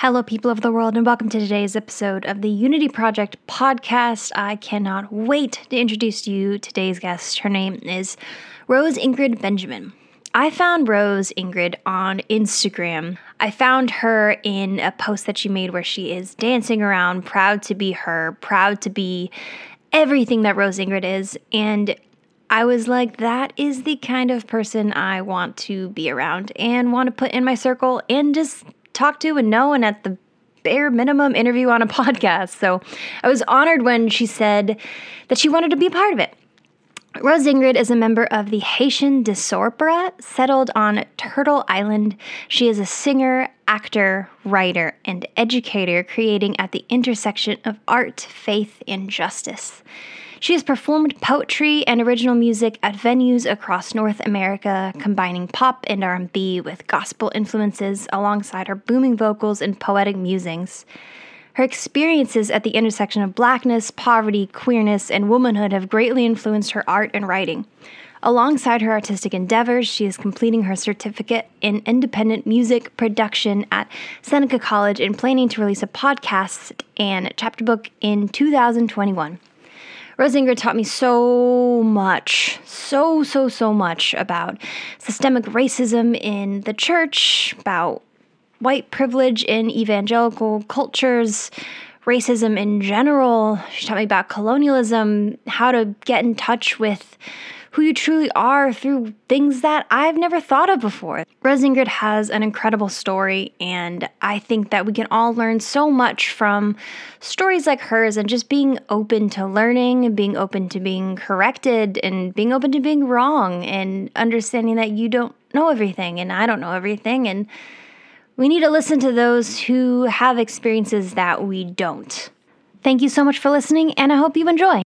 Hello, people of the world, and welcome to today's episode of the Unity Project podcast. I cannot wait to introduce to you today's guest. Her name is Rose Ingrid Benjamin. I found Rose Ingrid on Instagram. I found her in a post that she made where she is dancing around, proud to be her, proud to be everything that Rose Ingrid is. And I was like, that is the kind of person I want to be around and want to put in my circle and just talk to and know, and at the bare minimum, interview on a podcast. So I was honored when she said that she wanted to be a part of it. Rose Ingrid is a member of the Haitian Diaspora, settled on Turtle Island. She is a singer, actor, writer, and educator, creating at the intersection of art, faith, and justice. She has performed poetry and original music at venues across North America, combining pop and R&B with gospel influences alongside her booming vocals and poetic musings. Her experiences at the intersection of blackness, poverty, queerness, and womanhood have greatly influenced her art and writing. Alongside her artistic endeavors, she is completing her certificate in independent music production at Seneca College and planning to release a podcast and chapter book in 2021. Rose Ingrid taught me so much, so, so, so much about systemic racism in the church, about white privilege in evangelical cultures, racism in general. She taught me about colonialism, how to get in touch with who you truly are through things that I've never thought of before. Rose Ingrid has an incredible story, and I think that we can all learn so much from stories like hers and just being open to learning, and being open to being corrected, and being open to being wrong, and understanding that you don't know everything, and I don't know everything, and we need to listen to those who have experiences that we don't. Thank you so much for listening, and I hope you enjoy.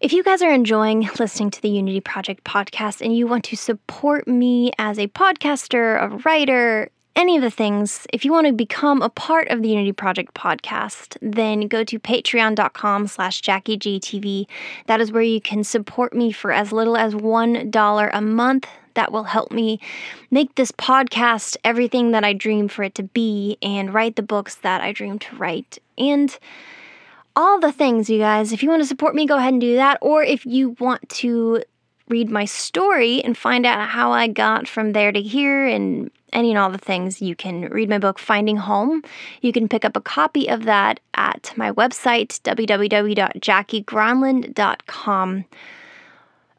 If you guys are enjoying listening to the Unity Project podcast and you want to support me as a podcaster, a writer, any of the things, if you want to become a part of the Unity Project podcast, then go to patreon.com slash JackieGTV. That is where you can support me for as little as $1 a month. That will help me make this podcast everything that I dream for it to be and write the books that I dream to write. And all the things, you guys. If you want to support me, go ahead and do that. Or if you want to read my story and find out how I got from there to here and any and all the things, you can read my book, Finding Home. You can pick up a copy of that at my website, www.jackiegronland.com.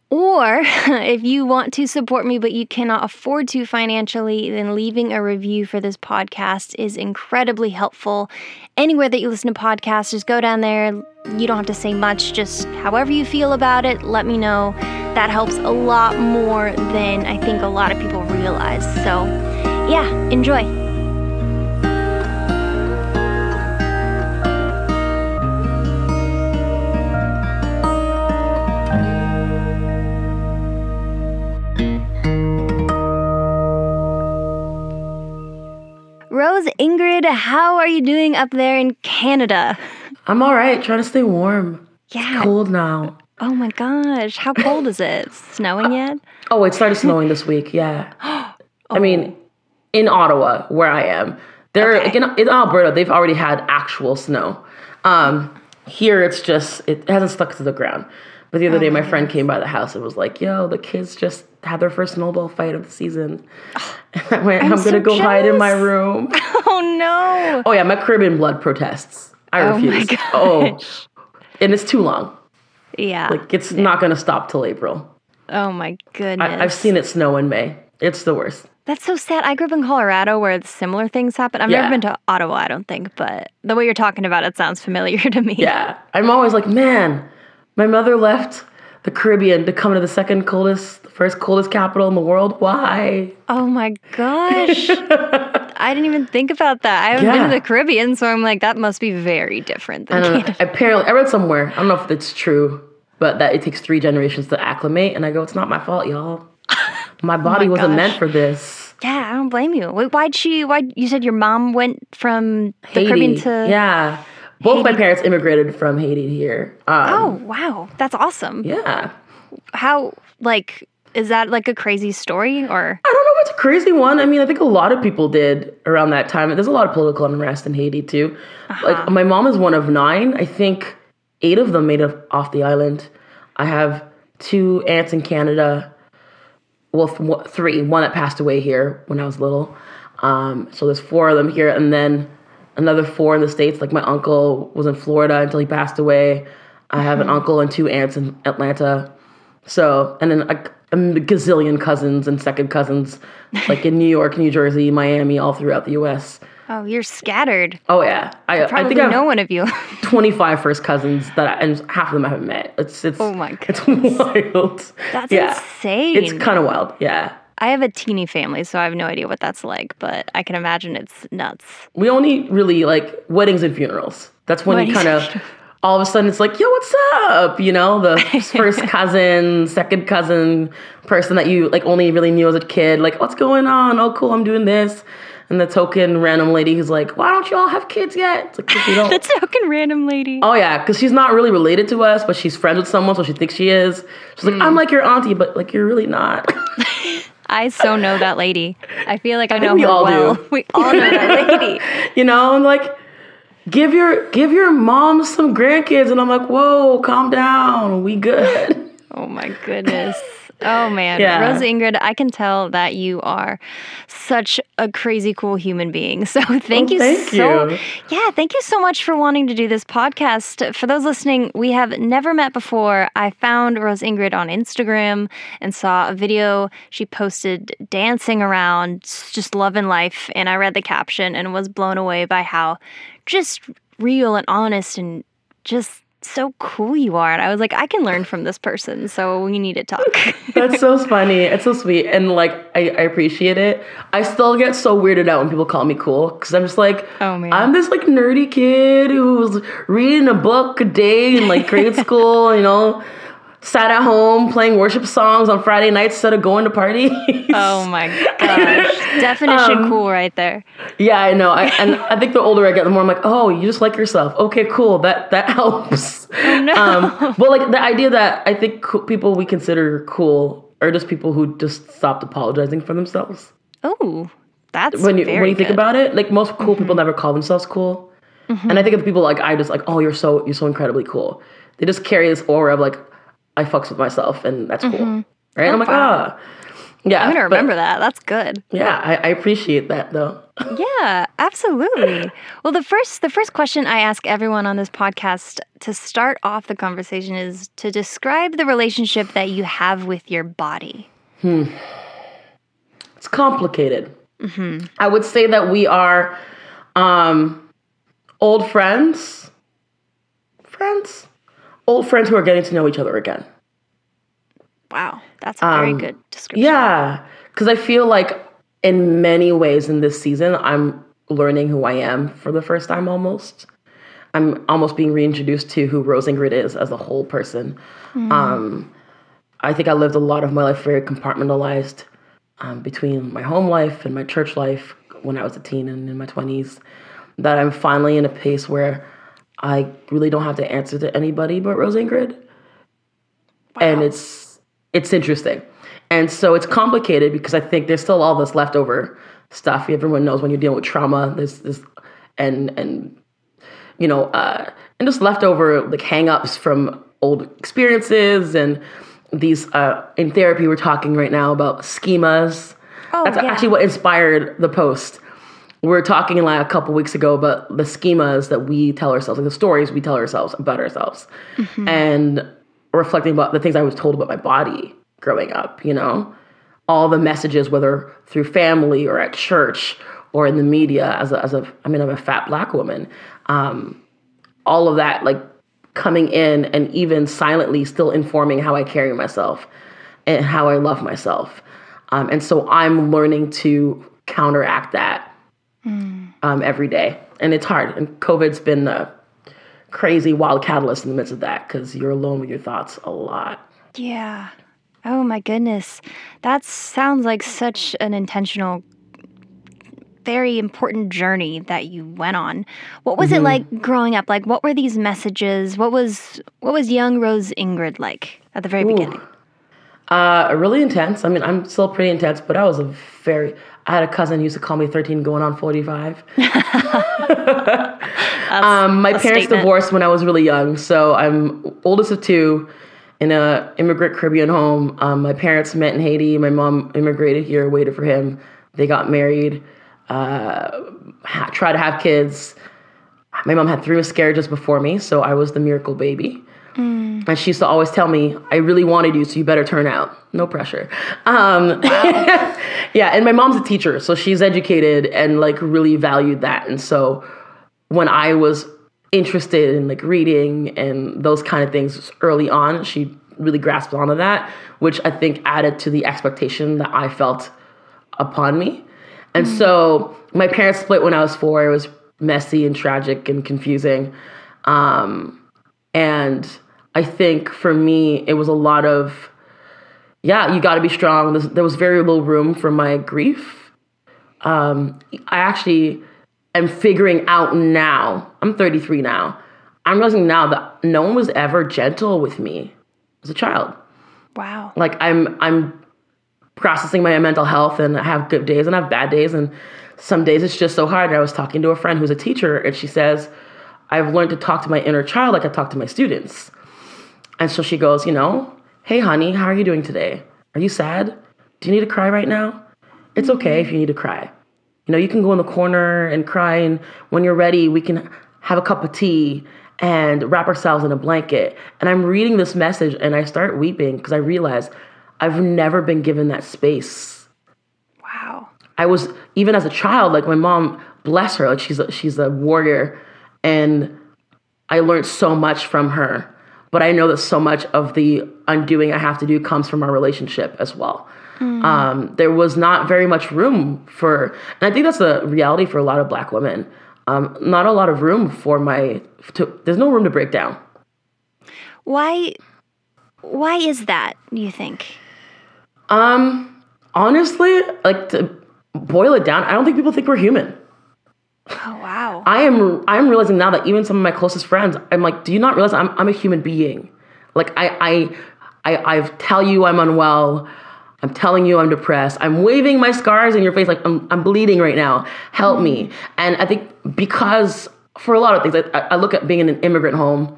Or if you want to support me but you cannot afford to financially, then leaving a review for this podcast is incredibly helpful. Anywhere that you listen to podcasts, just go down there. You don't have to say much, just however you feel about it, let me know. That helps a lot more than I think a lot of people realize. So, yeah, enjoy. How are you doing up there in Canada? I'm all right, trying to stay warm. Yeah. It's cold now. Oh my gosh, how cold is it? Snowing yet? Oh, it started snowing this week. Yeah. I mean, in Ottawa, where I am, there Okay. in, in Alberta, they've already had actual snow. Um, here, it's just it hasn't stuck to the ground. But the other day, my friend came by the house and was like, "Yo, the kids just had their first snowball fight of the season." And I went, "I'm, so gonna go hide in my room." Oh no. oh yeah, my Caribbean blood protests. I Oh my refuse. Oh, and it's too long. Yeah. Like it's not gonna stop till April. oh my goodness. I, I've seen it snow in May. It's the worst. That's so sad. I grew up in Colorado where similar things happen. I've never been to Ottawa, I don't think, but the way you're talking about it sounds familiar to me. Yeah. I'm always like, man, my mother left the Caribbean to come to the second coldest, first coldest capital in the world. Why? Oh my gosh. I didn't even think about that. I haven't been to the Caribbean, so I'm like, that must be very different than. Canada. Apparently, I read somewhere, I don't know if it's true, but that it takes three generations to acclimate. And I go, it's not my fault, y'all. My oh body wasn't gosh. meant for this. Yeah, I don't blame you. Wait, Why'd she, why, you said your mom went from the Caribbean to. yeah. Both my parents immigrated from Haiti here. Um, Oh, wow. That's awesome. yeah. How, like, is that like a crazy story or? I don't know if it's a crazy one. I mean, I think a lot of people did around that time. There's a lot of political unrest in Haiti too. Like my mom is one of nine. I think eight of them made it off the island. I have two aunts in Canada. Well, th- three. One that passed away here when I was little. Um, so there's four of them here, and then another four in the states. Like my uncle was in Florida until he passed away. I have an mm-hmm. uncle and two aunts in Atlanta. So, and then a, a gazillion cousins and second cousins, like in New York, New Jersey, Miami, all throughout the U.S. Oh, you're scattered. Oh yeah, I, I Probably I no one of you. 25 first cousins that, I, and half of them I haven't met. It's it's Oh my god, it's wild. That's yeah, insane. it's kind of wild. Yeah, I have a teeny family, so I have no idea what that's like, but I can imagine it's nuts. we only really like weddings and funerals. That's when you kind of all of a sudden it's like, yo, what's up? You know, the first cousin, second cousin, person that you like only really knew as a kid. Like, what's going on? Oh, cool, I'm doing this. And the token random lady who's like, why don't you all have kids yet? It's like, we don't. The token random lady. Oh yeah, because she's not really related to us, but she's friends with someone, so she thinks she is. She's like, I'm Hmm. like your auntie, but like you're really not. I so know that lady. I feel like I know we her all do. well. We all know that lady. you know, and like give your give your mom some grandkids, and I'm like, whoa, calm down, we good. Oh my goodness. Oh man, Yeah. Rose Ingrid, I can tell that you are such a crazy cool human being. So thank Oh, you thank so you. Yeah, thank you so much for wanting to do this podcast. For those listening, we have never met before. I found Rose Ingrid on Instagram and saw a video she posted dancing around, just loving life, and I read the caption and was blown away by how just real and honest and just so cool you are. And I was like, I can learn from this person, so we need to talk. That's so funny. It's so sweet, and like I, I appreciate it. I still get so weirded out when people call me cool because I'm just like, Oh, man. I'm this like nerdy kid who's reading a book a day in like grade school. You know. Sat at home playing worship songs on Friday nights instead of going to parties. oh my gosh. Definition Um, cool right there. Yeah, I know. I, and I think the older I get, the more I'm like, oh, you just like yourself. Okay, cool. That that helps. Oh no. Um, but like the idea that I think co- people we consider cool are just people who just stopped apologizing for themselves. Oh, that's When you when you think good. Mm-hmm. about it, like most cool people never call themselves cool. And I think of people like I just like, oh, you're so you're so incredibly cool. They just carry this aura of like, I fucks with myself, and that's cool, right? I'm like, Mm-hmm. Wow. ah, yeah. I'm gonna but- remember that. That's good. Yeah, I, I appreciate that though. Yeah, absolutely. Well, the first the first question I ask everyone on this podcast to start off the conversation is to describe the relationship that you have with your body. Hmm. it's complicated. I would say that we are um, old friends, friends, old friends who are getting to know each other again. Wow, that's a very Um, good description. Yeah, because I feel like in many ways in this season, I'm learning who I am for the first time almost. I'm almost being reintroduced to who Rose Ingrid is as a whole person. Um, I think I lived a lot of my life very compartmentalized um, between my home life and my church life when I was a teen and in my 20s. That I'm finally in a pace where I really don't have to answer to anybody but Rose Ingrid and it's it's interesting. And so it's complicated because I think there's still all this leftover stuff. Everyone knows when you're dealing with trauma, there's this and and you know, uh, and just leftover like hangups from old experiences and these uh, in therapy we're talking right now about schemas. Oh, That's yeah. actually what inspired the post. We were talking like a couple weeks ago about the schemas that we tell ourselves, like the stories we tell ourselves about ourselves, and reflecting about the things I was told about my body growing up. You know, all the messages, whether through family or at church or in the media, as a, as a I mean, I'm a fat black woman. Um, all of that, like coming in and even silently still informing how I carry myself and how I love myself. Um, and so I'm learning to counteract that um, every day. And it's hard. And COVID's been a crazy, wild catalyst in the midst of that because you're alone with your thoughts a lot. Yeah. Oh my goodness. That sounds like such an intentional very important journey that you went on. What was it like growing up? Like what were these messages? What was what was young Rose Ingrid like at the very beginning? Uh, really intense. I mean, I'm still pretty intense, but I was a very. I had a cousin who used to call me 13 going on 45. um, my parents statement. divorced when I was really young, so I'm oldest of two in a immigrant Caribbean home. Um, my parents met in Haiti. My mom immigrated here, waited for him. They got married, uh, ha- tried to have kids. My mom had three miscarriages before me, so I was the miracle baby. And she used to always tell me, I really wanted you, so you better turn out. No pressure. Um, yeah, and my mom's a teacher, so she's educated and like really valued that. And so when I was interested in like reading and those kind of things early on, she really grasped onto that, which I think added to the expectation that I felt upon me. And so my parents split when I was four. It was messy and tragic and confusing. Um, and I think for me, it was a lot of, yeah, you got to be strong. There was very little room for my grief. Um, I actually am figuring out now, I'm 33 now. I'm realizing now that no one was ever gentle with me as a child. Wow. Like I'm, I'm processing my mental health and I have good days and I have bad days. And some days it's just so hard. And I was talking to a friend who's a teacher and she says, I've learned to talk to my inner child like I talk to my students. And so she goes, you know, hey, honey, how are you doing today? Are you sad? Do you need to cry right now? It's okay if you need to cry. You know, you can go in the corner and cry, and when you're ready, we can have a cup of tea and wrap ourselves in a blanket. And I'm reading this message and I start weeping because I realize I've never been given that space. Wow. I was even as a child, like my mom, bless her, like she's a, she's a warrior, and I learned so much from her. But I know that so much of the undoing I have to do comes from our relationship as well. Um, there was not very much room for, and I think that's the reality for a lot of Black women. Um, not a lot of room for my. To, there's no room to break down. Why why is that, you think? Um, honestly, like to boil it down, I don't think people think we're human. Oh wow. I am I'm realizing now that even some of my closest friends, I'm like, do you not realize I'm I'm a human being? Like I I I, I tell you I'm unwell. I'm telling you I'm depressed. I'm waving my scars in your face like I'm, I'm bleeding right now. Help me. And I think because for a lot of things, I, I look at being in an immigrant home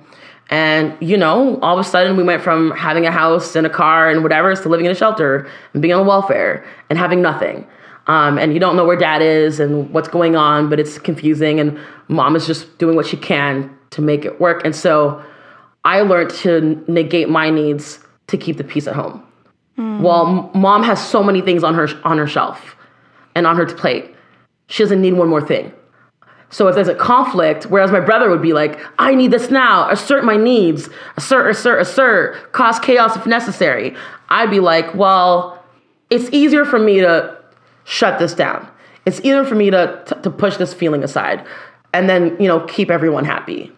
and, you know, all of a sudden we went from having a house and a car and whatever to living in a shelter and being on welfare and having nothing. Um, and you don't know where dad is and what's going on, but it's confusing. And mom is just doing what she can to make it work. And so I learned to negate my needs to keep the peace at home. Well, m- mom has so many things on her on her shelf and on her plate. She doesn't need one more thing. So if there's a conflict, whereas my brother would be like, I need this now, assert my needs, assert, assert, assert, cause chaos if necessary. I'd be like, well, it's easier for me to shut this down. It's easier for me to, to, to push this feeling aside and then, you know, keep everyone happy.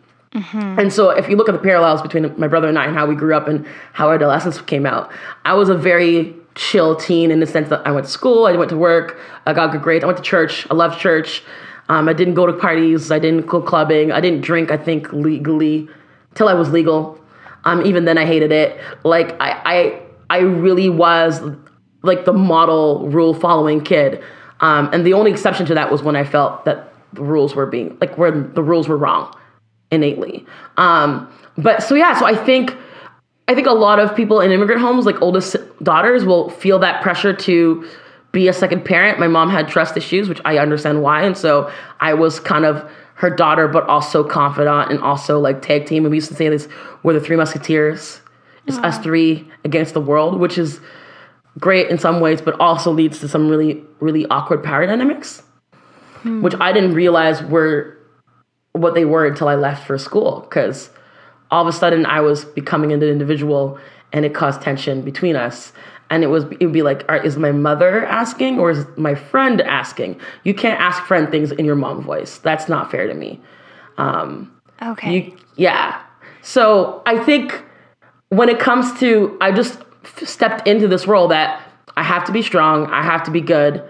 And so if you look at the parallels between my brother and I and how we grew up and how our adolescence came out, I was a very chill teen in the sense that I went to school, I went to work, I got good grades, I went to church, I loved church. Um, I didn't go to parties, I didn't go clubbing, I didn't drink, I think, legally till I was legal. Um, even then I hated it. Like I, I I really was like the model rule following kid. Um, and the only exception to that was when I felt that the rules were being like where the rules were wrong innately. Um, but so yeah, so I think I think a lot of people in immigrant homes, like oldest daughters, will feel that pressure to be a second parent. My mom had trust issues, which I understand why, and so I was kind of her daughter, but also confidant and also like tag team. And we used to say this: we're the three musketeers. It's us three against the world, which is great in some ways, but also leads to some really, really awkward power dynamics, which I didn't realize were what they were until I left for school. Because all of a sudden I was becoming an individual, and it caused tension between us. And it was it would be like, all right, is my mother asking or is my friend asking? You can't ask friend things in your mom voice. That's not fair to me. Um, Okay. you, yeah. So I think when it comes to, I just stepped into this role that I have to be strong, I have to be good,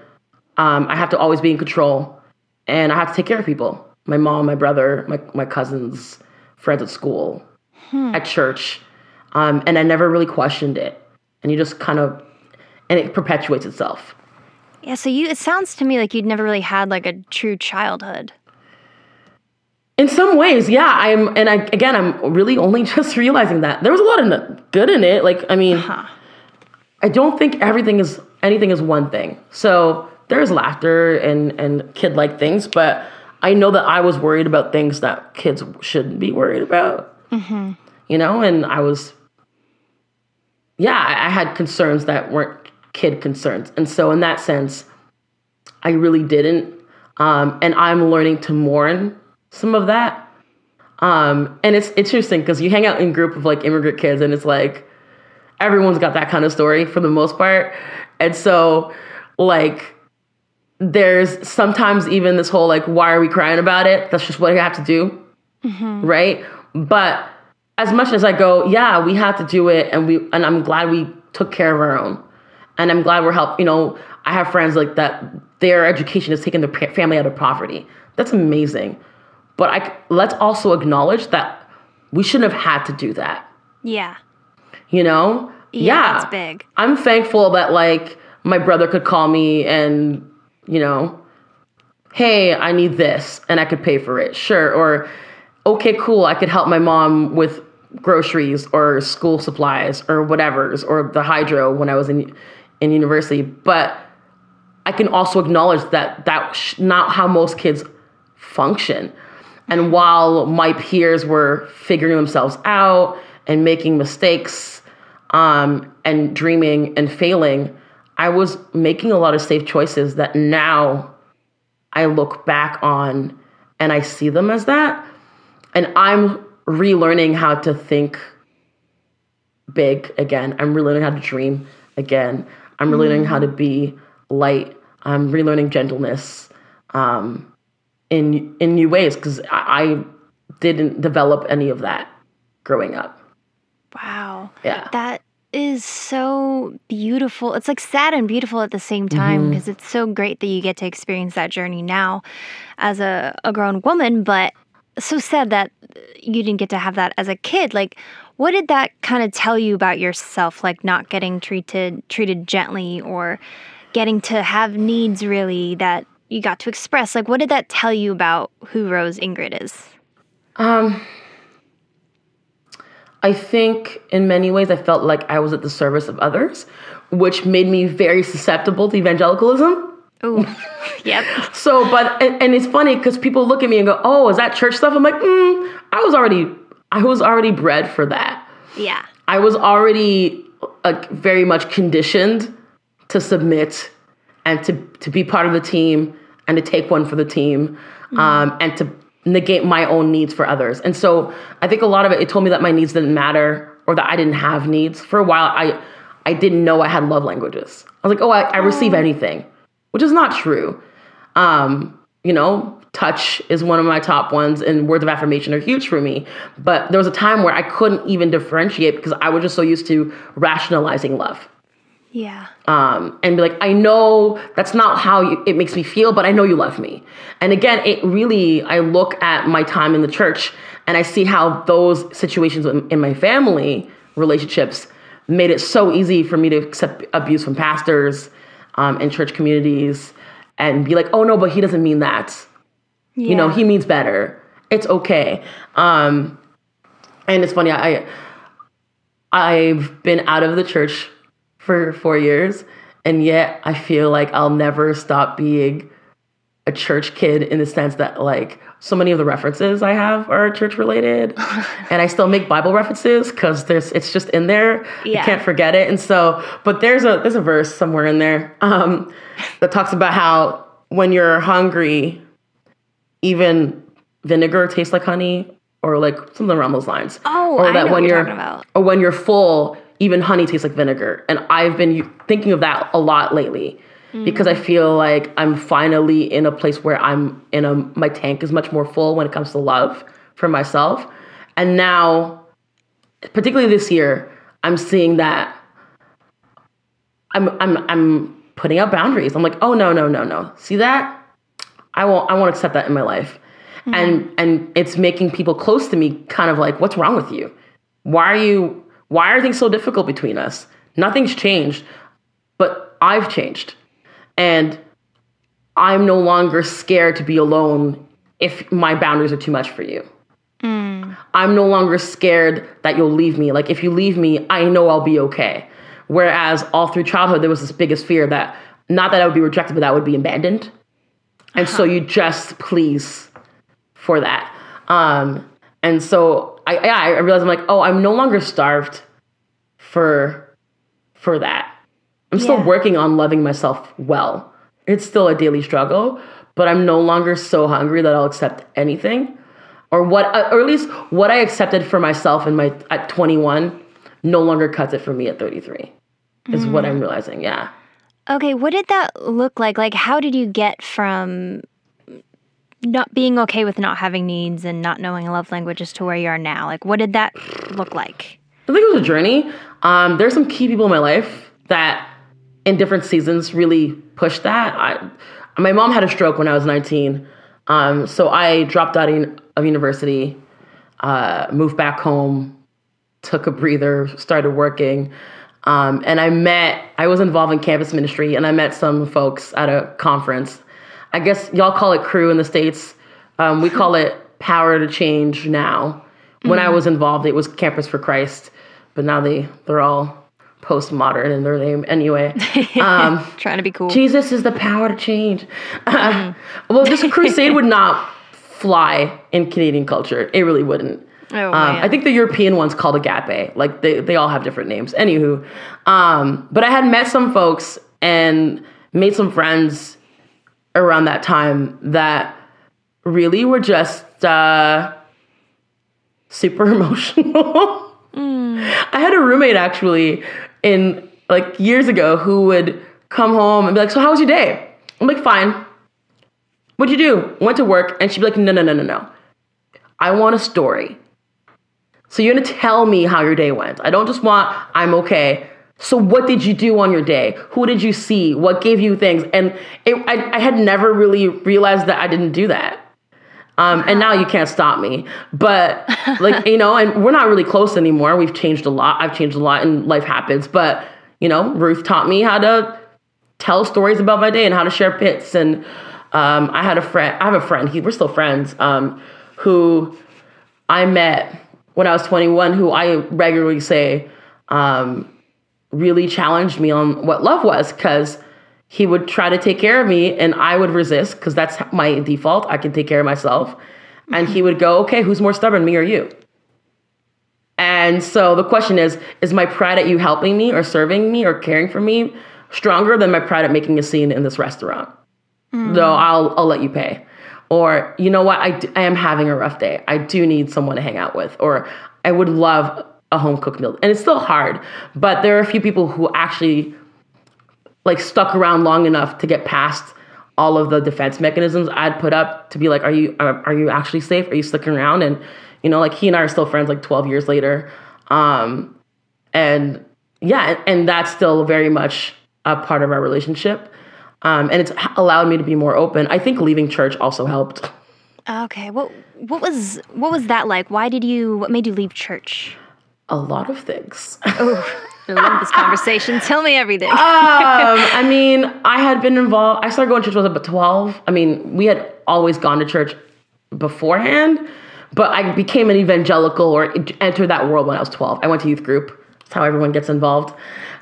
um, I have to always be in control, and I have to take care of people. My mom, my brother, my my cousins, friends at school, at church, um, and I never really questioned it. and you just kind of and it perpetuates itself. Yeah, so you it sounds to me like you'd never really had like a true childhood. In some ways, yeah. I'm, and I again, I'm really only just realizing that there was a lot of good in it. Like, I mean, Huh. I don't think everything is anything is one thing. So there's laughter and and kid like things, but I know that I was worried about things that kids shouldn't be worried about. You know, and I was, yeah, I, I had concerns that weren't kid concerns, and so in that sense, I really didn't. Um, and I'm learning to mourn some of that. Um, and it's interesting because you hang out in a group of like immigrant kids, and it's like everyone's got that kind of story for the most part. And so, like, there's sometimes even this whole like, why are we crying about it? That's just what I have to do, right? But as much as I go, yeah, we have to do it, and we and I'm glad we took care of our own, and I'm glad we're help. You know, I have friends like that. Their education has taken their family out of poverty. That's amazing. But I let's also acknowledge that we shouldn't have had to do that. Yeah. You know? Yeah, that's big. I'm thankful that like my brother could call me and, you know, hey, I need this and I could pay for it. Sure. Or okay, cool, I could help my mom with groceries or school supplies or whatever's or the hydro when I was in in university. But I can also acknowledge that that's not how most kids function. And while my peers were figuring themselves out and making mistakes um, and dreaming and failing, I was making a lot of safe choices that now I look back on and I see them as that. And I'm relearning how to think big again. I'm relearning how to dream again. I'm relearning how to be light. I'm relearning gentleness um, in in new ways because I, I didn't develop any of that growing up. Wow. Yeah. That is so beautiful. It's like sad and beautiful at the same time mm-hmm. because it's so great that you get to experience that journey now as a, a grown woman, but so sad that you didn't get to have that as a kid. Like, what did that kind of tell you about yourself? Like, not getting treated treated gently or getting to have needs really that you got to express. Like, what did that tell you about who Rose Ingrid is? Um, I think in many ways I felt like I was at the service of others, which made me very susceptible to evangelicalism. Oh, yep. So, but and, and it's funny because people look at me and go, "Oh, is that church stuff?" I'm like, mm, I was already, I was already bred for that. Yeah. I was already like very much conditioned to submit and to to be part of the team and to take one for the team um, and to negate my own needs for others. And so I think a lot of it it told me that my needs didn't matter or that I didn't have needs. For a while I I didn't know I had love languages. I was like, "Oh, I, I receive anything." Which is not true. Um, you know, touch is one of my top ones and words of affirmation are huge for me. But there was a time where I couldn't even differentiate because I was just so used to rationalizing love. Yeah. Um, and be like, I know that's not how you, it makes me feel, but I know you love me. And again, it really, I look at my time in the church and I see how those situations in, in my family relationships made it so easy for me to accept abuse from pastors um, in church communities and be like, oh no, but he doesn't mean that. You know, he means better. It's okay. Um, and it's funny, I I've been out of the church for four years, and yet I feel like I'll never stop being a church kid in the sense that like so many of the references I have are church related, and I still make Bible references because there's it's just in there. Yeah. I can't forget it, and so but there's a there's a verse somewhere in there um, that talks about how when you're hungry, even vinegar tastes like honey, or like something around those lines. Oh, or I know what when you're you're talking about. or when you're full, even honey tastes like vinegar. And I've been thinking of that a lot lately because I mm. feel like I'm finally in a place where I'm in a my tank is much more full when it comes to love for myself. And now, particularly this year, I'm seeing that I'm I'm I'm putting out boundaries. I'm like, oh no, no, no, no. See that? I won't I won't accept that in my life. Mm-hmm. And and it's making people close to me kind of like, what's wrong with you? Why are you why are things so difficult between us? nothing's changed, but I've changed. And I'm no longer scared to be alone if my boundaries are too much for you. I'm no longer scared that you'll leave me. Like, if you leave me, I know I'll be okay. Whereas all through childhood, there was this biggest fear that not that I would be rejected, but that I would be abandoned. And so you just please for that. Um, and so I, yeah, I realized I'm like, oh, I'm no longer starved for for that. I'm still working on loving myself well. It's still a daily struggle, but I'm no longer so hungry that I'll accept anything, or what, uh, or at least what I accepted for myself in my at 21, no longer cuts it for me at 33. Is what I'm realizing. Yeah. Okay, what did that look like? Like, how did you get from not being okay with not having needs and not knowing a love languages to where you are now? Like, what did that look like? I think it was a journey. Um, there's some key people in my life that, in different seasons, really pushed that. I, my mom had a stroke when I was 19, um, so I dropped out of university, uh, moved back home, took a breather, started working, um, and I met. I was involved in campus ministry, and I met some folks at a conference. I guess y'all call it Cru in the states. Um, we call it Power to Change now. When I was involved, it was Campus for Christ, but now they they're all postmodern in their name anyway. Um, Trying to be cool. Jesus is the power to change. well, this crusade would not fly in Canadian culture. It really wouldn't. Oh, Um. I think the European one's called agape. Like they, they all have different names. Anywho, um, but I had met some folks and made some friends around that time that really were just uh, super emotional. I had a roommate actually in like years ago who would come home and be like, "So how was your day?" I'm like, "Fine." What'd you do? Went to work, and she'd be like, "No, no, no, no, no. I want a story. So you're gonna tell me how your day went. I don't just want I'm okay. So what did you do on your day? Who did you see? What gave you things? And it, I, I had never really realized that I didn't do that. Um, and now you can't stop me. But like you know, and we're not really close anymore. We've changed a lot. I've changed a lot, and life happens. But you know, Ruth taught me how to tell stories about my day and how to share pits. And um, I had a friend. I have a friend. He, we're still friends. Um, who I met when I was 21, who I regularly say um, really challenged me on what love was because he would try to take care of me and I would resist because that's my default. I can take care of myself. And he would go, okay, who's more stubborn, me or you? And so the question is Is my pride at you helping me or serving me or caring for me stronger than my pride at making a scene in this restaurant? Hmm. No, I'll, I'll let you pay. Or, you know what, I, d- I am having a rough day. I do need someone to hang out with. Or, I would love a home cooked meal. And it's still hard, but there are a few people who actually like stuck around long enough to get past all of the defense mechanisms I'd put up to be like, are you are, are you actually safe? Are you sticking around? And you know, like he and I are still friends like 12 years later. Um, and yeah, and, and that's still very much a part of our relationship. Um, and it's allowed me to be more open. I think leaving church also helped. Okay. What what was what was that like? Why did you what made you leave church? A lot of things. Oh, I love this conversation. Tell me everything. um, I mean, I had been involved. I started going to church when I was about 12. I mean, we had always gone to church beforehand, but I became an evangelical or entered that world when I was 12. I went to youth group. That's how everyone gets involved.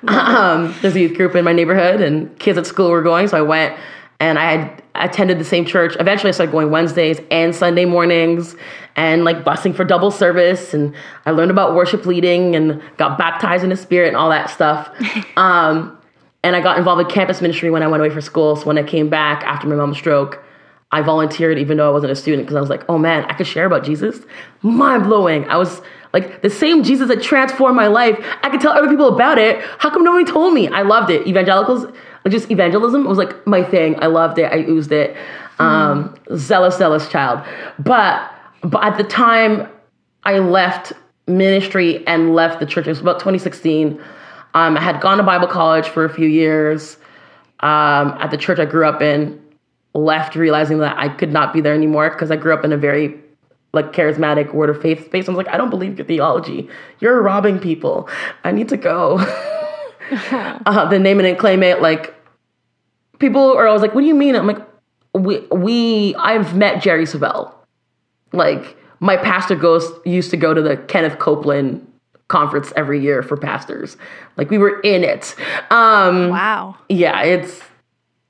Um, there's a youth group in my neighborhood, and kids at school were going, so I went. And I had attended the same church. Eventually, I started going Wednesdays and Sunday mornings, and like busing for double service. And I learned about worship leading, and got baptized in the Spirit, and all that stuff. Um, and I got involved in campus ministry when I went away for school. So when I came back after my mom's stroke, I volunteered even though I wasn't a student because I was like, oh man, I could share about Jesus. Mind blowing. I was like the same Jesus that transformed my life. I could tell other people about it. How come nobody told me? I loved it. Evangelicals, like just evangelism was like my thing. I loved it. I oozed it. Um, zealous, zealous child. But but at the time I left ministry and left the church. It was about 2016. Um, I had gone to Bible college for a few years um, at the church I grew up in. Left realizing that I could not be there anymore because I grew up in a very like charismatic word of faith space. I was like, I don't believe your theology. You're robbing people. I need to go. uh, the name it and claim it. Like people are always like, "What do you mean?" I'm like, "We we I've met Jerry Savelle. Like my pastor goes used to go to the Kenneth Copeland conference every year for pastors. Like we were in it. Um, wow. Yeah, it's.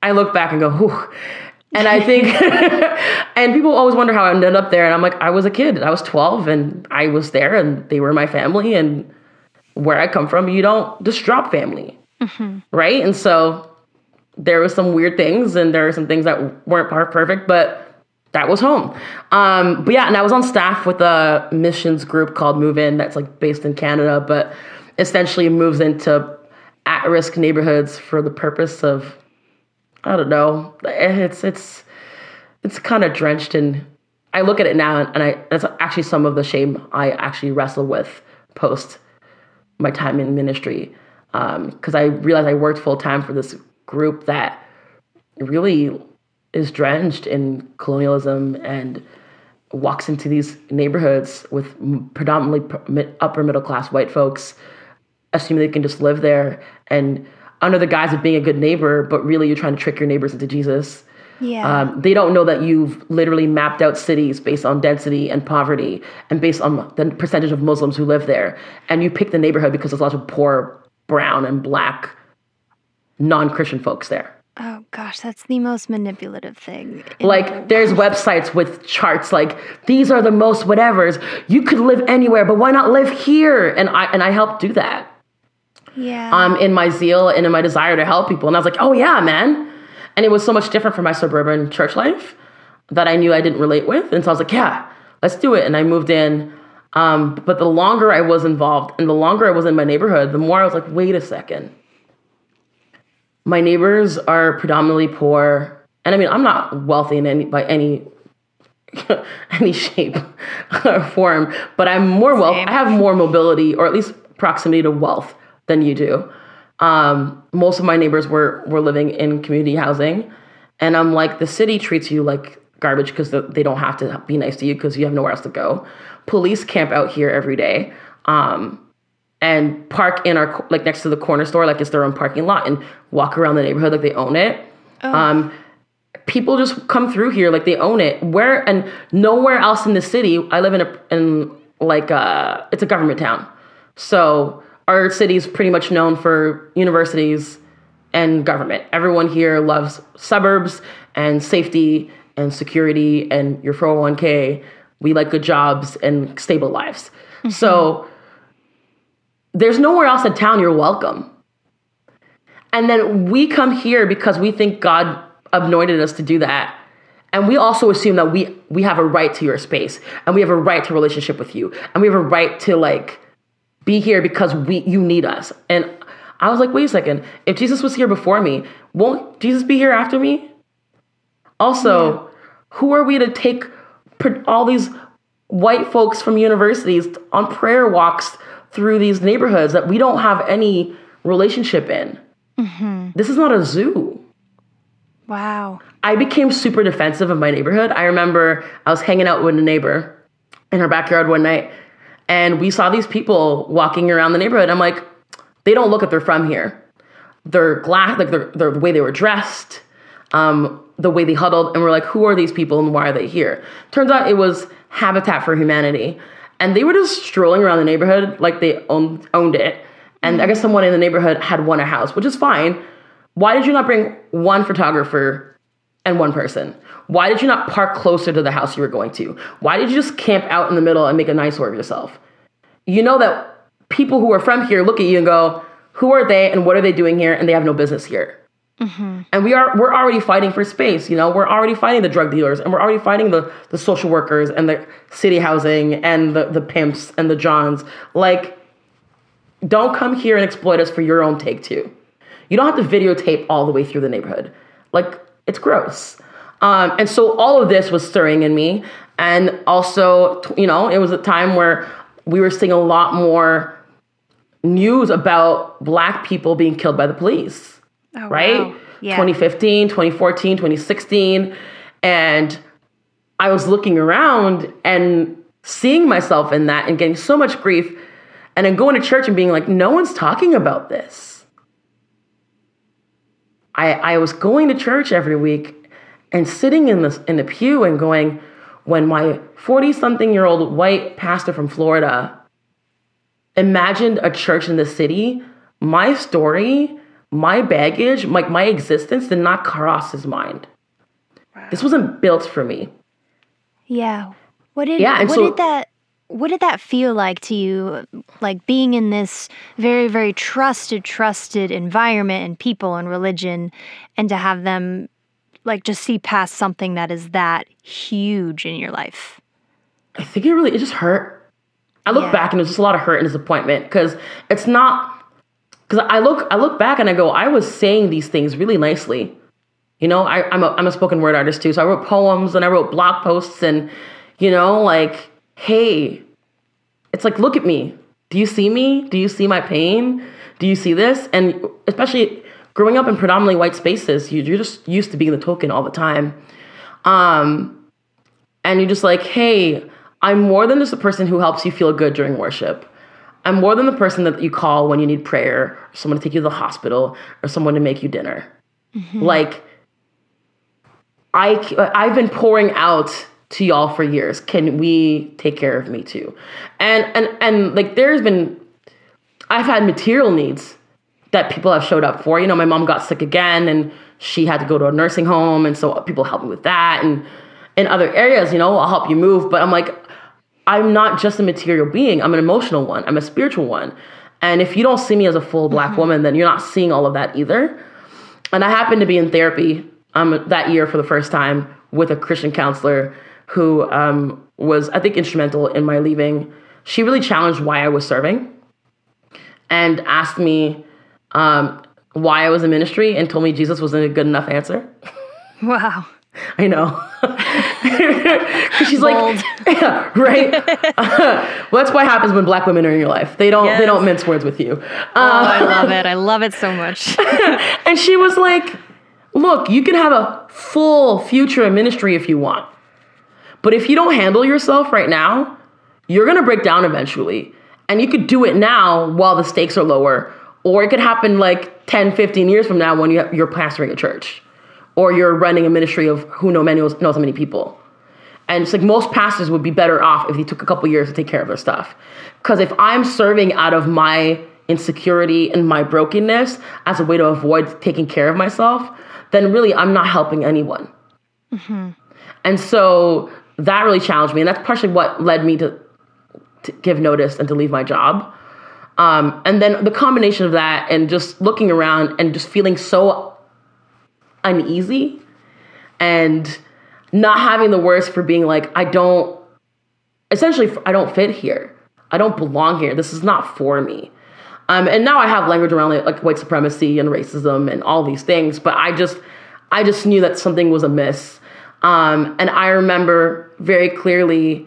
I look back and go, Whew. and I think, and people always wonder how I ended up there, and I'm like, I was a kid. I was 12, and I was there, and they were my family, and where I come from, you don't just drop family, mm-hmm. right? And so there was some weird things, and there were some things that weren't perfect, but that was home. Um, but yeah, and I was on staff with a missions group called Move In that's like based in Canada, but essentially moves into at-risk neighborhoods for the purpose of I don't know. It's it's it's kind of drenched in. I look at it now, and I that's actually some of the shame I actually wrestle with post my time in ministry, because um, I realized I worked full time for this group that really is drenched in colonialism and walks into these neighborhoods with predominantly upper middle class white folks, assuming they can just live there and under the guise of being a good neighbor, but really you're trying to trick your neighbors into Jesus. Yeah. Um, they don't know that you've literally mapped out cities based on density and poverty and based on the percentage of Muslims who live there. And you pick the neighborhood because there's lots of poor, brown, and black non Christian folks there. Oh gosh, that's the most manipulative thing. Like there's websites with charts like these are the most whatevers. You could live anywhere, but why not live here? And I and I helped do that. Yeah. Um in my zeal and in my desire to help people. And I was like, "Oh yeah, man." And it was so much different from my suburban church life that I knew I didn't relate with. And so I was like, "Yeah, let's do it." And I moved in um, but the longer I was involved and the longer I was in my neighborhood, the more I was like, wait a second my neighbors are predominantly poor, and I mean I'm not wealthy in any by any any shape or form, but I'm more wealth. I have more mobility, or at least proximity to wealth, than you do. Um, most of my neighbors were were living in community housing, and I'm like, the city treats you like garbage because they don't have to be nice to you because you have nowhere else to go. Police camp out here every day. Um, and park in our like next to the corner store like it's their own parking lot and walk around the neighborhood like they own it. Oh. Um, people just come through here like they own it. Where and nowhere else in the city. I live in a in like uh it's a government town, so our city is pretty much known for universities and government. Everyone here loves suburbs and safety and security and your 401k. We like good jobs and stable lives. Mm-hmm. So there's nowhere else in town you're welcome. And then we come here because we think God anointed us to do that. And we also assume that we we have a right to your space and we have a right to relationship with you and we have a right to like be here because we you need us. And I was like, wait a second. If Jesus was here before me, won't Jesus be here after me? Also, yeah. who are we to take all these white folks from universities on prayer walks through these neighborhoods that we don't have any relationship in. Mm-hmm. This is not a zoo. Wow. I became super defensive of my neighborhood. I remember I was hanging out with a neighbor in her backyard one night, and we saw these people walking around the neighborhood. I'm like, they don't look like they're from here. They're glass, like they're, they're, the way they were dressed, um, the way they huddled, and we're like, who are these people and why are they here? Turns out it was Habitat for Humanity and they were just strolling around the neighborhood like they owned owned it. And. I guess someone in the neighborhood had won a house, which is fine. Why did you not bring one photographer and one person? Why did you not park closer to the house you were going to? Why did you just camp out in the middle and make a nice of yourself? You know that people who are from here look at you and go, "Who are they and what are they doing here?" and they have no business here. Mm-hmm. And we are we're already fighting for space. You know, we're already fighting the drug dealers, and we're already fighting the the social workers and the city housing and the the pimps and the johns. Like, don't come here and exploit us for your own take too. You don't have to videotape all the way through the neighborhood. Like, it's gross. Um, and so all of this was stirring in me, and also, you know, it was a time where we were seeing a lot more news about black people being killed by the police oh, right? Wow. Yeah. 2015, 2014, 2016. And I was looking around and seeing myself in that and getting so much grief. And then going to church and being like, no one's talking about this. I, I was going to church every week and sitting in the in the pew and going, when my 40 something year old white pastor from Florida imagined a church in the city, my story, my baggage, like my existence did not cross his mind. This wasn't built for me. Yeah. What did Yeah, what so- did that what did that feel like to you like being in this very very trusted trusted environment and people and religion and to have them like just see past something that is that huge in your life? I think it really it just hurt. I look Yeah. back and there's just a lot of hurt and disappointment because it's not because I look I look back and I go I was saying these things really nicely. You know, I, I'm a I'm a spoken word artist too, so I wrote poems and I wrote blog posts and you know like hey, it's like look at me. Do you see me? Do you see my pain? Do you see this? And especially growing up in predominantly white spaces, you, you're just used to being the token all the time. Um, and you're just like, hey, I'm more than just a person who helps you feel good during worship. I'm more than the person that you call when you need prayer, or someone to take you to the hospital, or someone to make you dinner. Mm-hmm. Like, I I've been pouring out to y'all for years. Can we take care of me too? And and and like there's been I've had material needs that people have showed up for. You know, my mom got sick again and she had to go to a nursing home and so people helped me with that and in other areas, you know, I'll help you move, but I'm like I'm not just a material being. I'm an emotional one. I'm a spiritual one. And if you don't see me as a full black woman, then you're not seeing all of that either. And I happened to be in therapy um, that year for the first time with a Christian counselor who um, was, I think, instrumental in my leaving. She really challenged why I was serving and asked me um, why I was in ministry and told me Jesus wasn't a good enough answer. Wow. I know. she's Bold. like, yeah, right. well, that's what happens when black women are in your life. They don't. They don't mince words with you. Oh, I um, love it. I love it so much. And she was like, Look, you can have a full future in ministry if you want. But if you don't handle yourself right now, you're going to break down eventually. And you could do it now while the stakes are lower. Or it could happen like 10, 15 years from now when you, you're pastoring a church or you're running a ministry of who know many knows how many people. And it's like most pastors would be better off if they took a couple years to take care of their stuff. Because if I'm serving out of my insecurity and my brokenness as a way to avoid taking care of myself, then really I'm not helping anyone. And so that really challenged me. And that's partially what led me to, to give notice and to leave my job. Um, and then the combination of that and just looking around and just feeling so uneasy and not having the words for being like, I don't, essentially, I don't fit here. I don't belong here. This is not for me. Um, and now I have language around like, like white supremacy and racism and all these things, but I just, I just knew that something was amiss. Um, and I remember very clearly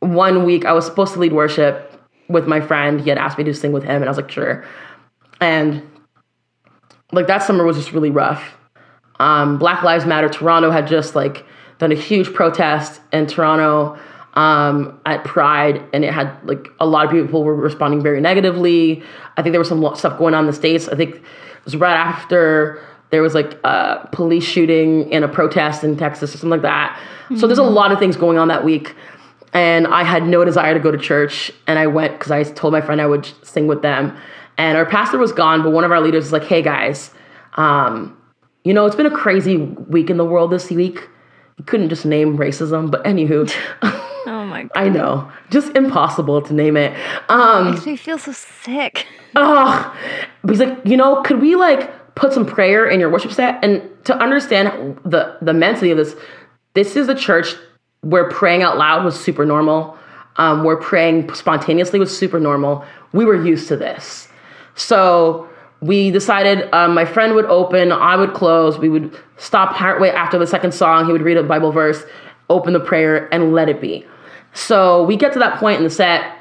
one week I was supposed to lead worship with my friend. He had asked me to sing with him, and I was like, sure. And like that summer was just really rough. Um, Black Lives Matter Toronto had just like done a huge protest in Toronto um, at Pride, and it had like a lot of people were responding very negatively. I think there was some stuff going on in the states. I think it was right after there was like a police shooting in a protest in Texas or something like that. So there's a lot of things going on that week. And I had no desire to go to church, and I went because I told my friend I would sing with them. And our pastor was gone, but one of our leaders was like, "Hey guys, um, you know, it's been a crazy week in the world this week. You couldn't just name racism, but anywho, Oh my god. I know, just impossible to name it. Um, it Makes me feel so sick. oh, but he's like, you know, could we like put some prayer in your worship set? And to understand the the immensity of this, this is a church where praying out loud was super normal. Um, where praying spontaneously was super normal. We were used to this, so we decided um, my friend would open, I would close. We would stop partway after the second song. He would read a Bible verse, open the prayer, and let it be. So we get to that point in the set,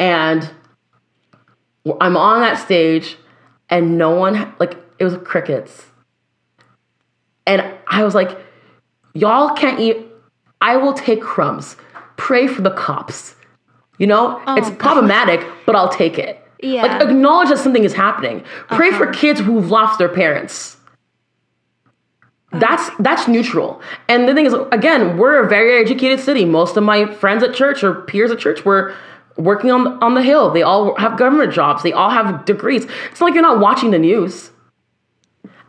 and I'm on that stage, and no one like it was crickets, and I was like, "Y'all can't eat. I will take crumbs. Pray for the cops. You know, it's problematic, but I'll take it. Yeah. Like acknowledge that something is happening. Pray for uh-huh. kids who've lost their parents. That's uh-huh. that's neutral. And the thing is, again, we're a very educated city. Most of my friends at church or peers at church were working on on the hill. They all have government jobs. They all have degrees. It's like you're not watching the news.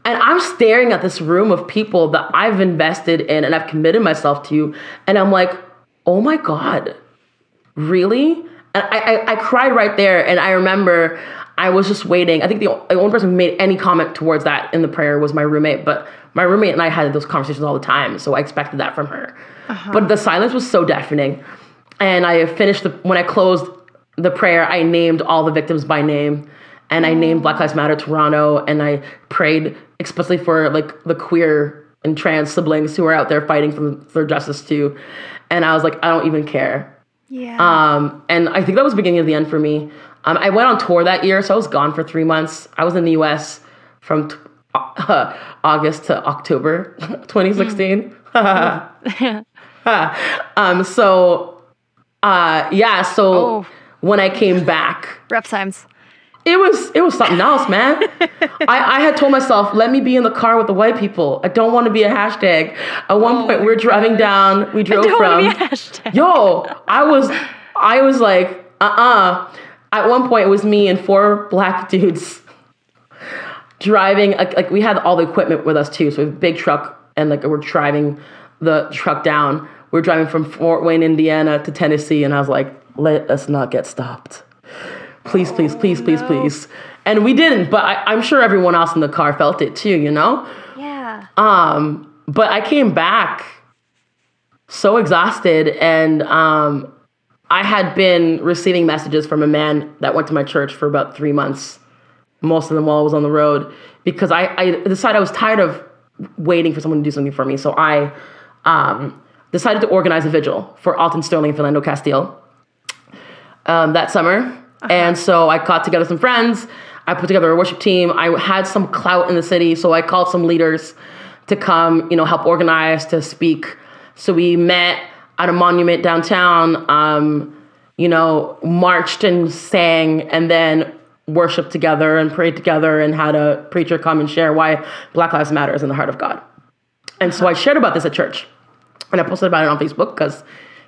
And I'm staring at this room of people that I've invested in and I've committed myself to, and I'm like, oh my god, really? And I, I, I cried right there. And I remember I was just waiting. I think the only person who made any comment towards that in the prayer was my roommate, but my roommate and I had those conversations all the time, so I expected that from her. Uh-huh. But the silence was so deafening. And I finished the when I closed the prayer, I named all the victims by name. And I named Black Lives Matter Toronto and I prayed explicitly for like the queer and trans siblings who are out there fighting for their justice too. And I was like, I don't even care. Yeah. Um, and I think that was the beginning of the end for me. Um, I went on tour that year, so I was gone for three months. I was in the U.S. from t- uh, August to October 2016. Mm. um, so, uh, yeah, so oh. when I came back, rough times. It was it was something else, man. I, I had told myself, let me be in the car with the white people. I don't want to be a hashtag. At one oh point, we're driving down. We drove from. Yo, I was I was like, uh uh-uh. uh At one point, it was me and four black dudes driving like, like we had all the equipment with us too. So we have a big truck and like we're driving the truck down. We're driving from Fort Wayne, Indiana to Tennessee, and I was like, let us not get stopped. Please, please, please, please, please. And we didn't, but I, I'm sure everyone else in the car felt it too, you know? Yeah. Um, but I came back so exhausted and um I had been receiving messages from a man that went to my church for about three months most of them while I was on the road because I, I decided I was tired of waiting for someone to do something for me. So I um, decided to organize a vigil for Alton Sterling and Philando Castile um, that summer. Uh-huh. And so I got together some friends. I put together a worship team. I had some clout in the city, so I called some leaders to come, you know, help organize, to speak. So we met at a monument downtown, um, you know, marched and sang, and then worshiped together and prayed together and had a preacher come and share why Black Lives Matter is in the heart of God. And so I shared about this at church. And I posted about it on Facebook because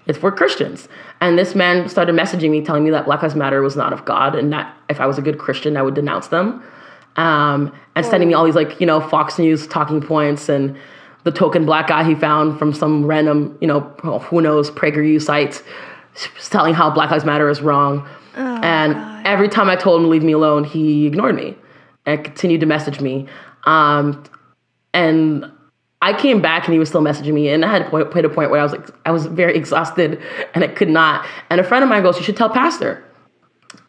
it's for Christians. And this man started messaging me telling me that Black Lives Matter was not of God and that if I was a good Christian, I would denounce them. Um, and sending me all these like, you know, Fox News talking points and the token black guy he found from some random, you know, who knows, PragerU site telling how Black Lives Matter is wrong. Oh, and God. every time I told him to leave me alone, he ignored me and continued to message me. Um, and I came back and he was still messaging me, and I had hit a point where I was like, I was very exhausted and I could not. And a friend of mine goes, "You should tell Pastor."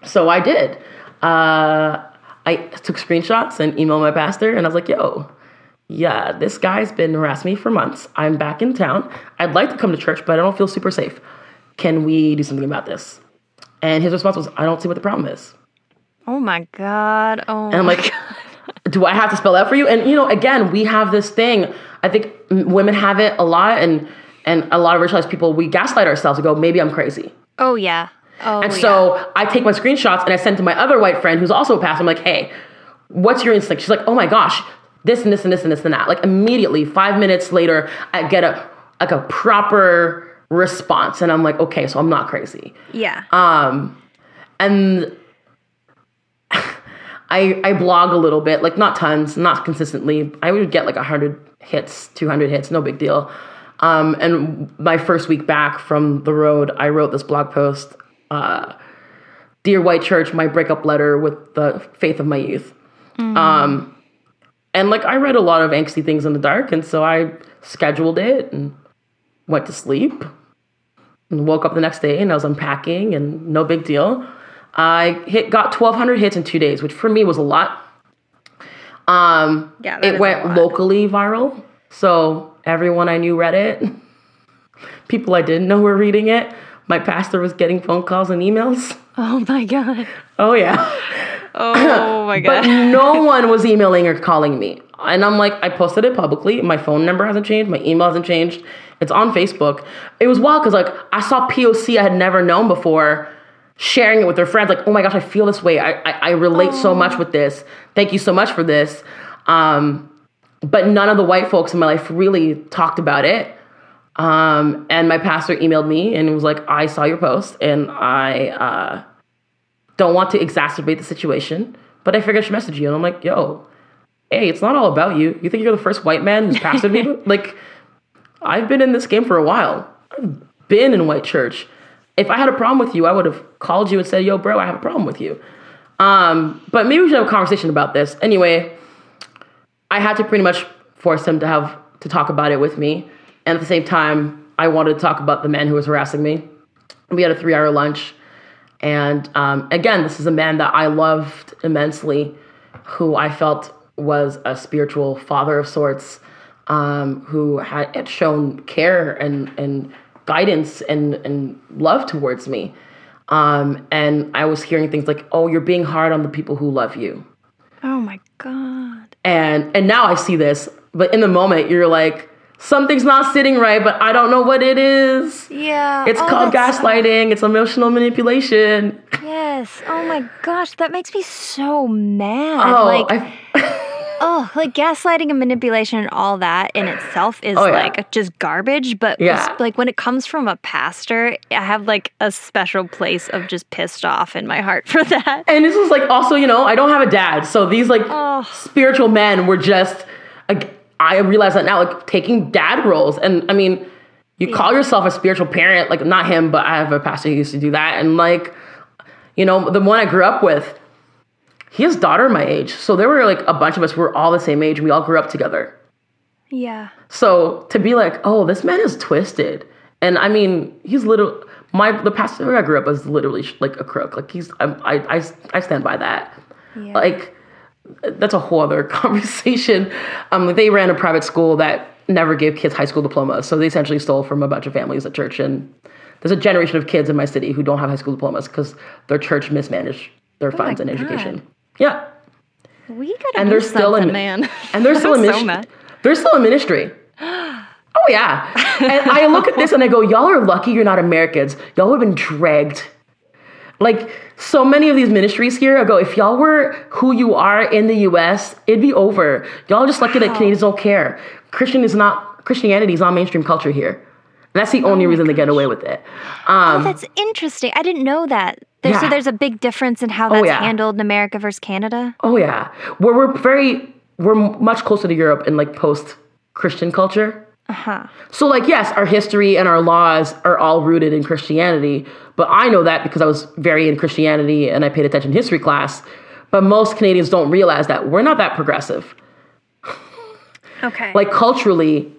So I did. Uh, I took screenshots and emailed my pastor, and I was like, "Yo, yeah, this guy's been harassing me for months. I'm back in town. I'd like to come to church, but I don't feel super safe. Can we do something about this?" And his response was, I don't see what the problem is. Oh my God. Oh And I'm like, do I have to spell out for you? And you know, again, we have this thing. I think women have it a lot, and and a lot of racialized people, we gaslight ourselves. We go, maybe I'm crazy. Oh yeah. Oh, and so yeah. I take my screenshots and I send to my other white friend who's also a pastor. I'm like, hey, what's your instinct? She's like, oh my gosh, this and this and this and this and that. Like immediately, five minutes later, I get a like a proper response and i'm like okay so i'm not crazy yeah um and i i blog a little bit like not tons not consistently i would get like a 100 hits 200 hits no big deal um and my first week back from the road i wrote this blog post uh dear white church my breakup letter with the faith of my youth mm. um and like i read a lot of angsty things in the dark and so i scheduled it and went to sleep and woke up the next day and I was unpacking and no big deal. I hit got 1,200 hits in two days, which for me was a lot. Um, yeah, it went locally viral, so everyone I knew read it. People I didn't know were reading it. My pastor was getting phone calls and emails. Oh my god. Oh yeah. Oh my god. but no one was emailing or calling me. And I'm like, I posted it publicly. My phone number hasn't changed. My email hasn't changed. It's on Facebook. It was wild because like I saw POC I had never known before sharing it with their friends. Like, oh my gosh, I feel this way. I I, I relate oh. so much with this. Thank you so much for this. Um, but none of the white folks in my life really talked about it. Um, and my pastor emailed me and was like, I saw your post and I uh, don't want to exacerbate the situation, but I figured I should message you. And I'm like, yo, hey, it's not all about you. You think you're the first white man who's pastored me? Like, I've been in this game for a while. I've been in white church. If I had a problem with you, I would have called you and said, yo, bro, I have a problem with you. Um, but maybe we should have a conversation about this. Anyway, I had to pretty much force him to have to talk about it with me. And at the same time, I wanted to talk about the man who was harassing me. We had a three hour lunch. And um, again, this is a man that I loved immensely, who I felt was a spiritual father of sorts, um, who had, had shown care and, and guidance and, and love towards me. Um, and I was hearing things like, "Oh, you're being hard on the people who love you." Oh my god. And and now I see this, but in the moment you're like, something's not sitting right, but I don't know what it is. Yeah. It's Oh, called gaslighting. It's emotional manipulation. Yes. Oh my gosh, that makes me so mad. Oh, like I, oh, like gaslighting and manipulation and all that in itself is Oh, yeah. like just garbage. But Yeah. like when it comes from a pastor, I have like a special place of just pissed off in my heart for that. and this is like also, you know, I don't have a dad, so these like Oh. spiritual men were just. Like, I realize that now, like taking dad roles, and I mean, you call yourself a spiritual parent, like not him, but I have a pastor who used to do that, and like, you know, the one I grew up with, he has daughter my age, so there were like a bunch of us we are all the same age, we all grew up together. Yeah. So to be like, oh, this man is twisted, and I mean, he's little. My the pastor I grew up was literally like a crook. Like he's, I, I, I, I stand by that. Yeah. Like that's a whole other conversation. Um, they ran a private school that never gave kids high school diplomas, so they essentially stole from a bunch of families at church. And there's a generation of kids in my city who don't have high school diplomas because their church mismanaged their funds and Oh education. Yeah, we gotta and do they're still something, man. and they're still a ministry. They're still in ministry. Oh yeah. And I look at this and I go, y'all are lucky you're not Americans. Y'all have been dragged. Like so many of these ministries here, I go, if y'all were who you are in the US, it'd be over. Y'all just lucky that Canadians don't care. Christian is not Christianity is not mainstream culture here. That's the only reason they get away with it. Um, Oh, that's interesting. I didn't know that. There's, So there's a big difference in how that's yeah. handled in America versus Canada. Oh yeah, where we're very we're much closer to Europe in like post Christian culture. Uh huh. So like yes, our history and our laws are all rooted in Christianity, but I know that because I was very in Christianity and I paid attention in history class. But most Canadians don't realize that we're not that progressive. Okay. Like culturally,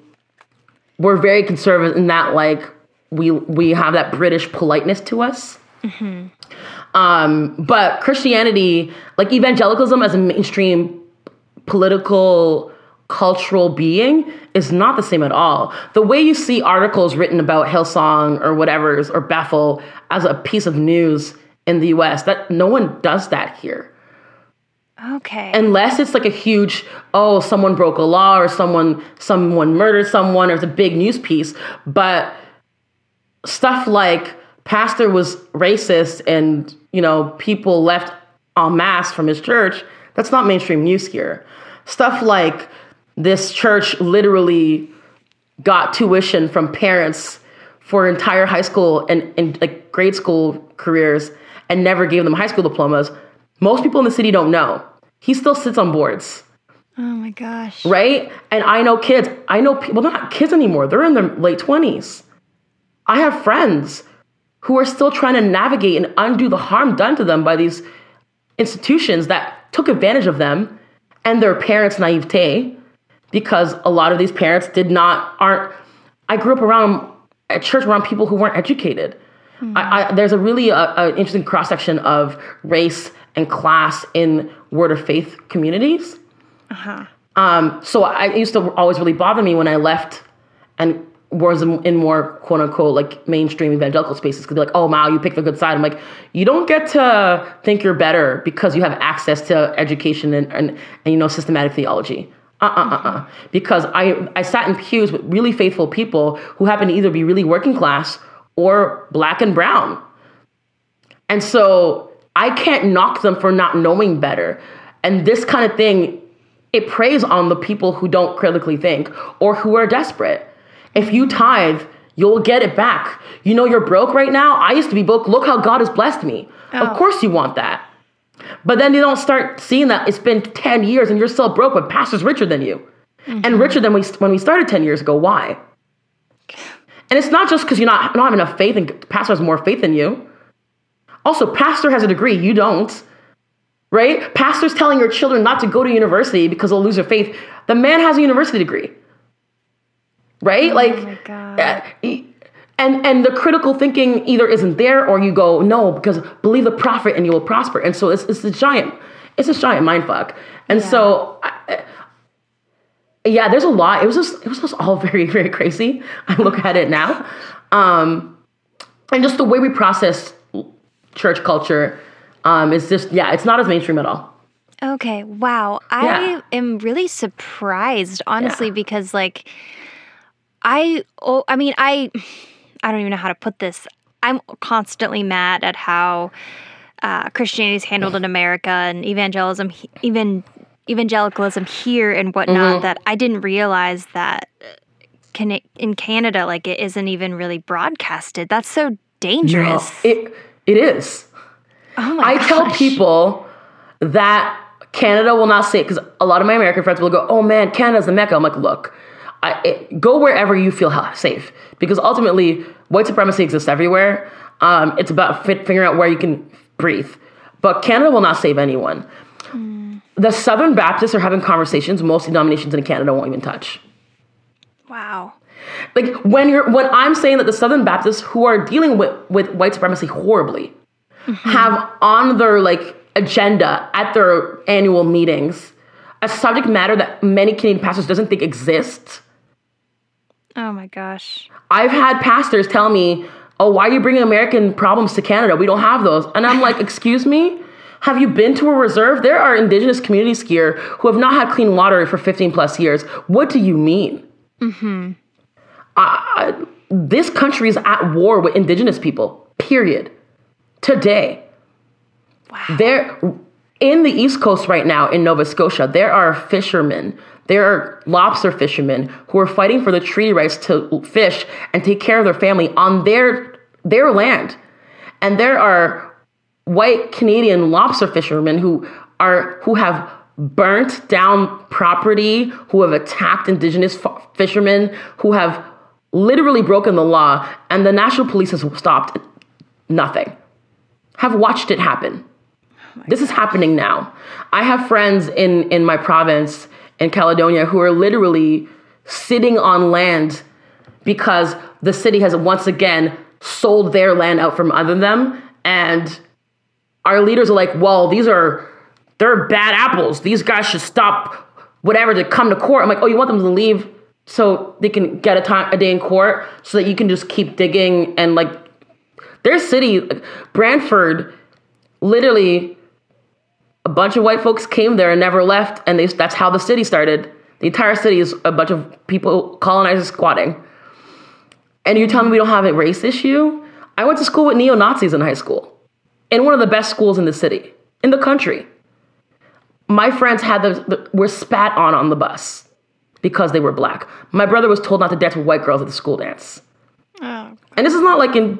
we're very conservative in that like we we have that British politeness to us. Um, but Christianity, like evangelicalism as a mainstream political cultural being is not the same at all. The way you see articles written about Hillsong or whatever's or Bethel as a piece of news in the US, that no one does that here okay. unless it's like a huge oh someone broke a law or someone someone murdered someone or it's a big news piece but stuff like pastor was racist and you know people left en masse from his church that's not mainstream news here stuff like this church literally got tuition from parents for entire high school and, and like grade school careers and never gave them high school diplomas. Most people in the city don't know. He still sits on boards, oh my gosh. right? And I know kids. I know people, well, they're not kids anymore. They're in their late 20s. I have friends who are still trying to navigate and undo the harm done to them by these institutions that took advantage of them and their parents' naivete because a lot of these parents did not aren't i grew up around at church around people who weren't educated I, I, there's a really uh, uh, interesting cross section of race and class in word of faith communities Uh-huh. um, so I it used to always really bother me when I left and was in, more quote unquote like mainstream evangelical spaces because be like, oh wow, you picked the good side. I'm like, you don't get to think you're better because you have access to education and and, and you know systematic theology. Uh uh uh uh. Because I I sat in pews with really faithful people who happen to either be really working class or black and brown. And so I can't knock them for not knowing better. And this kind of thing it preys on the people who don't critically think or who are desperate. If you tithe, you'll get it back. You know you're broke right now. I used to be broke. Look how God has blessed me. Oh. Of course you want that. But then they don't start seeing that it's been 10 years and you're still broke, but pastor's richer than you. And mm-hmm. richer than we, when we started 10 years ago. Why? And it's not just because you're not, don't have enough faith and pastor has more faith than you. Also, pastor has a degree, you don't. Right? Pastor's telling your children not to go to university because they'll lose their faith. The man has a university degree. Right? like Oh my God. uh, and and the critical thinking either isn't there or you go, no, because believe the prophet and you will prosper. And so it's it's a giant, it's a giant mind fuck. And so I, yeah, there's a lot. It was just it was just all very very crazy. I look at it now, um, and just the way we process church culture um, is just yeah, it's not as mainstream at all. Okay, wow. I Yeah. am really surprised, honestly, Yeah. because like I oh I mean I I don't even know how to put this. I'm constantly mad at how uh, Christianity is handled in America and evangelism, even evangelicalism here and whatnot. Mm-hmm. That I didn't realize that can in Canada, like it isn't even really broadcasted. That's so dangerous. It it is. Oh my I tell people that Canada will not say because a lot of my American friends will go, "Oh man, Canada's the mecca." I'm like, look, I, it, go wherever you feel safe because ultimately white supremacy exists everywhere. Um, it's about fit, figuring out where you can breathe. But Canada will not save anyone. The Southern Baptists are having conversations most denominations in Canada won't even touch. Wow. Like when you're when I'm saying that the Southern Baptists who are dealing with, with white supremacy horribly have on their like agenda at their annual meetings a subject matter that many Canadian pastors doesn't think exists. Oh my gosh. I've had pastors tell me, "Oh, why are you bringing American problems to Canada? We don't have those." And I'm like, "Excuse me? Have you been to a reserve? There are indigenous communities here who have not had clean water for 15 plus years. What do you mean?" Mm-hmm. I, I- this country is at war with indigenous people. Period. Today. Wow. There, in the East Coast right now in Nova Scotia, there are fishermen, there are lobster fishermen who are fighting for the treaty rights to fish and take care of their family on their their land, and there are white Canadian lobster fishermen who are who have burnt down property, who have attacked indigenous f- fishermen, who have literally broken the law, and the national police has stopped nothing. Have watched it happen. Oh this is happening now. I have friends in in my province in Caledonia who are literally sitting on land because the city has once again sold their land out from under them and our leaders are like, "Well, these are they're bad apples. These guys should stop whatever to come to court." I'm like, "Oh, you want them to leave so they can get a time a day in court so that you can just keep digging and like their city Brantford literally a bunch of white folks came there and never left and they, that's how the city started. The entire city is a bunch of people colonizers squatting. And you're telling me we don't have a race issue? I went to school with neo-nazis in high school in one of the best schools in the city in the country. My friends had the, the were spat on on the bus because they were black my brother was told not to dance with white girls at the school dance Oh, and this is not like in,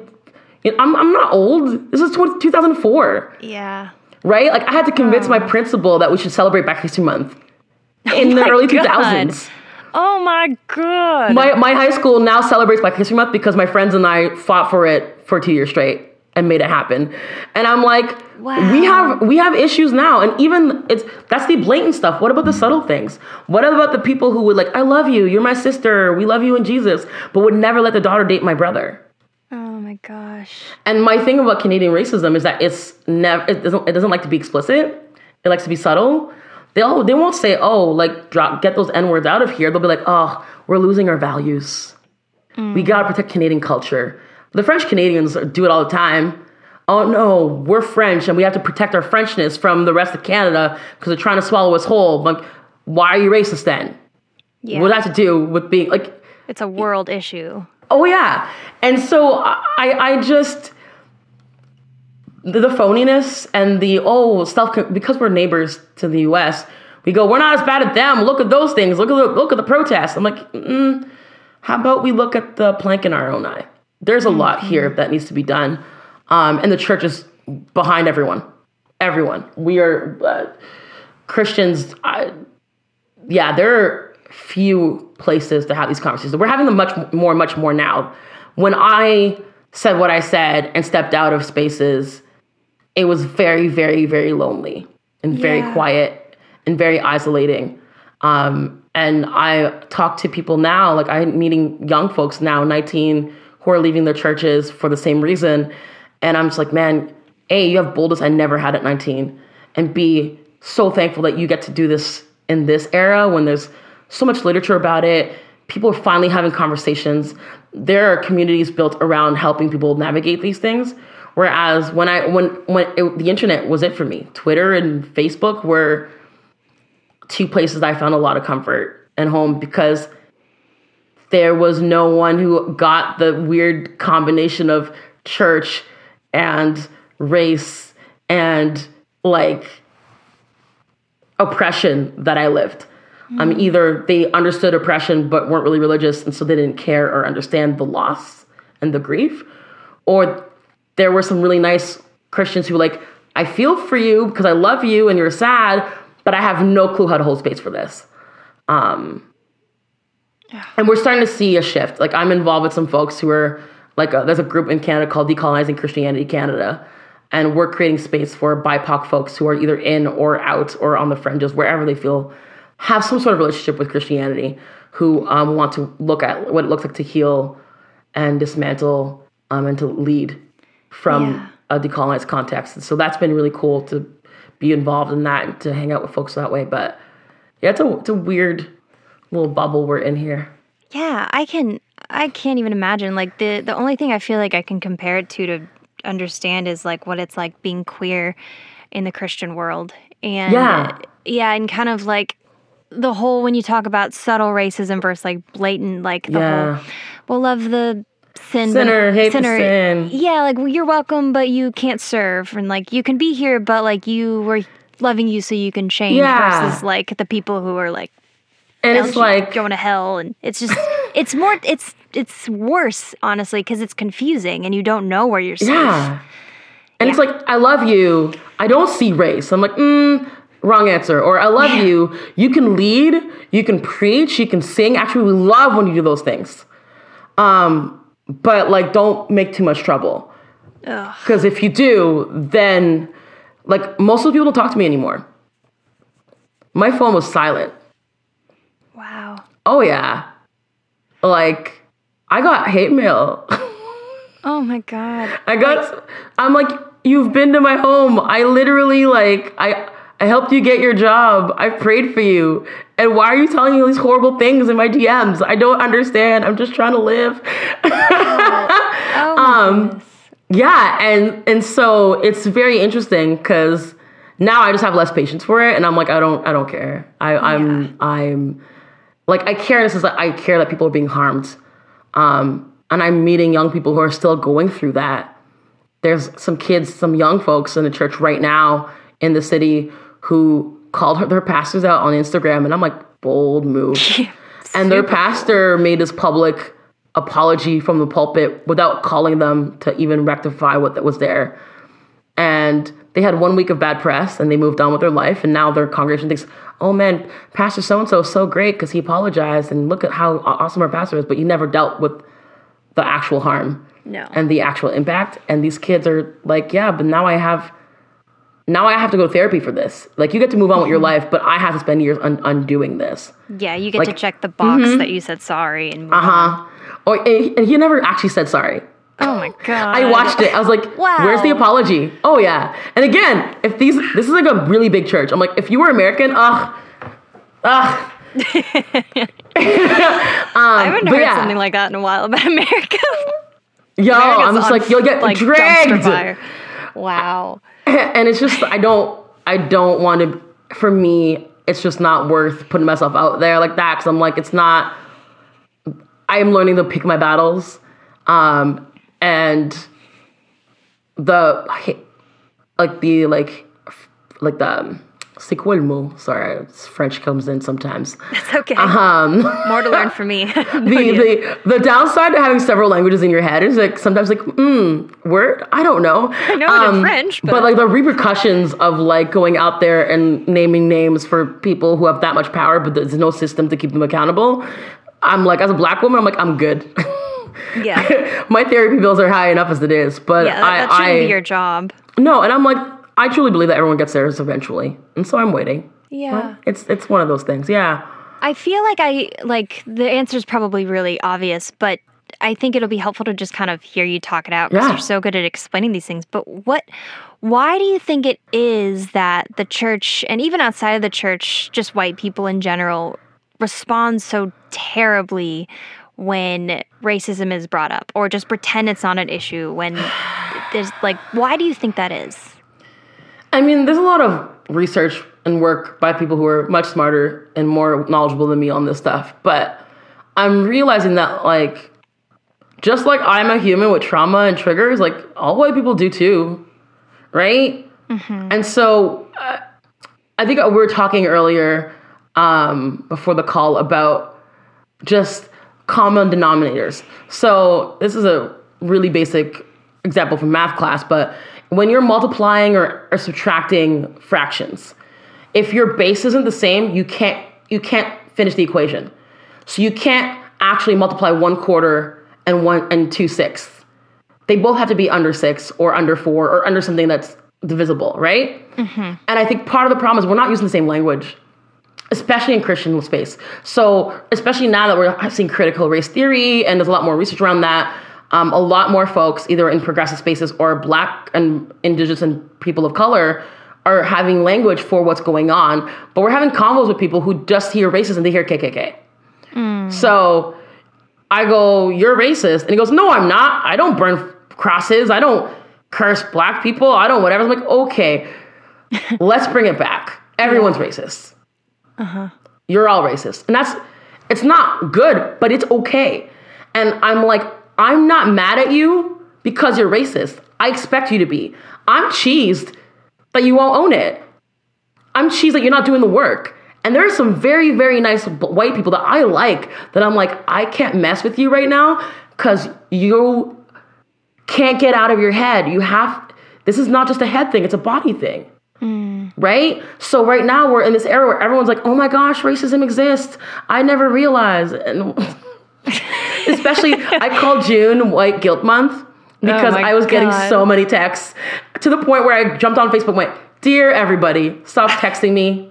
in I'm, I'm not old. This is 20, 2004, yeah. right? Like I had to convince my oh. principal that we should celebrate Black History Month oh in the early God. 2000s. Oh my god. My, my high school now celebrates Black History Month because my friends and I fought for it for two years straight and made it happen. And I'm like, Wow. we have we have issues now, and even it's that's the blatant stuff. What about the subtle things? What about the people who would like, I love you, you're my sister, we love you in Jesus, but would never let the daughter date my brother? oh my gosh. And my thing about Canadian racism is that it's never it doesn't it doesn't like to be explicit. It likes to be subtle. They'll they won't say, oh, like drop get those N words out of here. They'll be like, oh, we're losing our values. We mm. gotta protect Canadian culture. The French Canadians do it all the time. Oh no, we're French and we have to protect our Frenchness from the rest of Canada because they're trying to swallow us whole. Like, why are you racist then? Yeah. What does that have to do with being like it's a world issue. Oh yeah, and so I I just the, the phoniness and the oh self because we're neighbors to the U.S. we go, we're not as bad at them. Look at those things. Look at the look at the protests. I'm like, mm, how about we look at the plank in our own eye? There's a lot here that needs to be done, um, and the church is behind everyone. Everyone. We are uh, Christians. I, yeah, there are few places to have these conversations. We're having them much more, much more now. When I said what I said and stepped out of spaces, it was very, very, very lonely and very Yeah. quiet and very isolating. Um, and I talk to people now, like I'm meeting young folks now, 19, who are leaving their churches for the same reason. And I'm just like, man, A, you have boldness I never had at 19. And B, so thankful that you get to do this in this era when there's so much literature about it. People are finally having conversations. There are communities built around helping people navigate these things. Whereas when I when when it, the internet was it for me, Twitter and Facebook were two places I found a lot of comfort and home because there was no one who got the weird combination of church and race and like oppression that I lived. Um, either they understood oppression but weren't really religious and so they didn't care or understand the loss and the grief, or there were some really nice Christians who were like, I feel for you because I love you and you're sad, but I have no clue how to hold space for this. Um, and we're starting to see a shift. Like I'm involved with some folks who are like, a, there's a group in Canada called Decolonizing Christianity Canada, and we're creating space for BIPOC folks who are either in or out or on the fringes, wherever they feel have some sort of relationship with Christianity, who um, want to look at what it looks like to heal and dismantle um, and to lead from Yeah. a decolonized context. And so that's been really cool to be involved in that and to hang out with folks that way. But yeah, it's a it's a weird little bubble we're in here. Yeah, I can I can't even imagine like the the only thing I feel like I can compare it to to understand is like what it's like being queer in the Christian world. And Yeah. yeah, and kind of like the whole when you talk about subtle racism versus like blatant like the Yeah. whole well love the sin Sinner, hate the sin. Yeah, like well, you're welcome but you can't serve and like you can be here but like you were loving you so you can change Yeah. versus like the people who are like And it's like going to hell and it's just it's more it's it's worse honestly because it's confusing and you don't know where you're safe Yeah. And it's like, I love you. I don't see race. I'm like, mm, wrong answer. Or I love Yeah. you. You can lead, you can preach, you can sing. Actually, we love when you do those things. Um, but like, don't make too much trouble. Because if you do, then like most of the people don't talk to me anymore. My phone was silent. Oh yeah. Like I got hate mail. oh my god I got. I'm like, you've been to my home. I literally like I. I helped you get your job. I prayed for you. And why are you telling me these horrible things in my DMs? I don't understand. I'm just trying to live. oh my Um, goodness. yeah, and and so it's very interesting because now I just have less patience for it, and I'm like, I don't, I don't care. I, I'm, I'm, like, I care. This is like, I care that people are being harmed, um, and I'm meeting young people who are still going through that. There's some kids, some young folks in the church right now in the city who called her, their pastors out on Instagram, and I'm like, bold move. And their pastor made this public apology from the pulpit without calling them to even rectify what that was there. And they had one week of bad press and they moved on with their life. And now their congregation thinks, oh man, Pastor so and so is so great because he apologized. And look at how awesome our pastor is. But you never dealt with the actual harm no and the actual impact. And these kids are like, yeah, but now I have. Now I have to go to therapy for this. Like you get to move on with your life, but I have to spend years un- undoing this. yeah you get to check the box that you said sorry and move Uh on. huh. Or and he never actually said sorry. Oh my god I watched it. I was like, Wow. "Where's the apology?" Oh yeah. And again, if these this is like a really big church. I'm like, if you were American, ugh, ugh. I haven't heard yeah. something like that in a while about America Yo, America's I'm just like, you'll get like dragged. fire. wow and it's just I don't I don't want to. For me, it's just not worth putting myself out there like that because I'm like, it's not. I am learning to pick my battles, um, and the like the like like the um, c'est quoi le mot? Sorry, French comes in sometimes. That's okay. Um, More to learn for me. the, the the downside to having several languages in your head is like sometimes like hmm word I don't know I know it in French, but- like the repercussions of like going out there and naming names for people who have that much power but there's no system to keep them accountable I'm like as a black woman I'm like I'm good yeah. my therapy bills are high enough as it is but Yeah, that, I, that shouldn't I be your job. no and I'm like I truly believe that everyone gets theirs eventually and so I'm waiting Yeah. it's it's one of those things yeah I feel like I like the answer is probably really obvious, but I think it'll be helpful to just kind of hear you talk it out because Yeah. you're so good at explaining these things. But what, why do you think it is that the church and even outside of the church, just white people in general, respond so terribly when racism is brought up or just pretend it's not an issue when there's like, why do you think that is? I mean, there's a lot of research and work by people who are much smarter and more knowledgeable than me on this stuff, but I'm realizing that like just like I'm a human with trauma and triggers, like all white people do too, right? And so uh, I think we were talking earlier um, before the call about just common denominators. So this is a really basic example from math class, but when you're multiplying or, or subtracting fractions, if your base isn't the same, you can't you can't finish the equation. So you can't actually multiply one quarter and one and two sixths. They both have to be under six or under four or under something that's divisible, right? Mm-hmm. And I think part of the problem is we're not using the same language especially in Christian space. So, especially now that we're seeing critical race theory and there's a lot more research around that, um, a lot more folks, either in progressive spaces or Black and Indigenous and people of color, are having language for what's going on. But we're having convos with people who just hear racist and they hear KKK. So I go, You're racist. And he goes, No, I'm not. I don't burn crosses. I don't curse Black people. I don't whatever. I'm like, Okay, let's bring it back. Everyone's racist Uh-huh. you're all racist. And that's, it's not good, but it's okay. And I'm like, I'm not mad at you because you're racist. I expect you to be. I'm cheesed that you won't own it. I'm cheesed that you're not doing the work. And there are some very, very nice white people that I like that I'm like, I can't mess with you right now because you can't get out of your head. You have, this is not just a head thing, it's a body thing mm. Right? So right now we're in this era where everyone's like, "Oh my gosh, racism exists." I never realized, and especially I call June White Guilt Month oh because my I was getting so many texts to the point where I jumped on Facebook and went, "Dear everybody, stop texting me."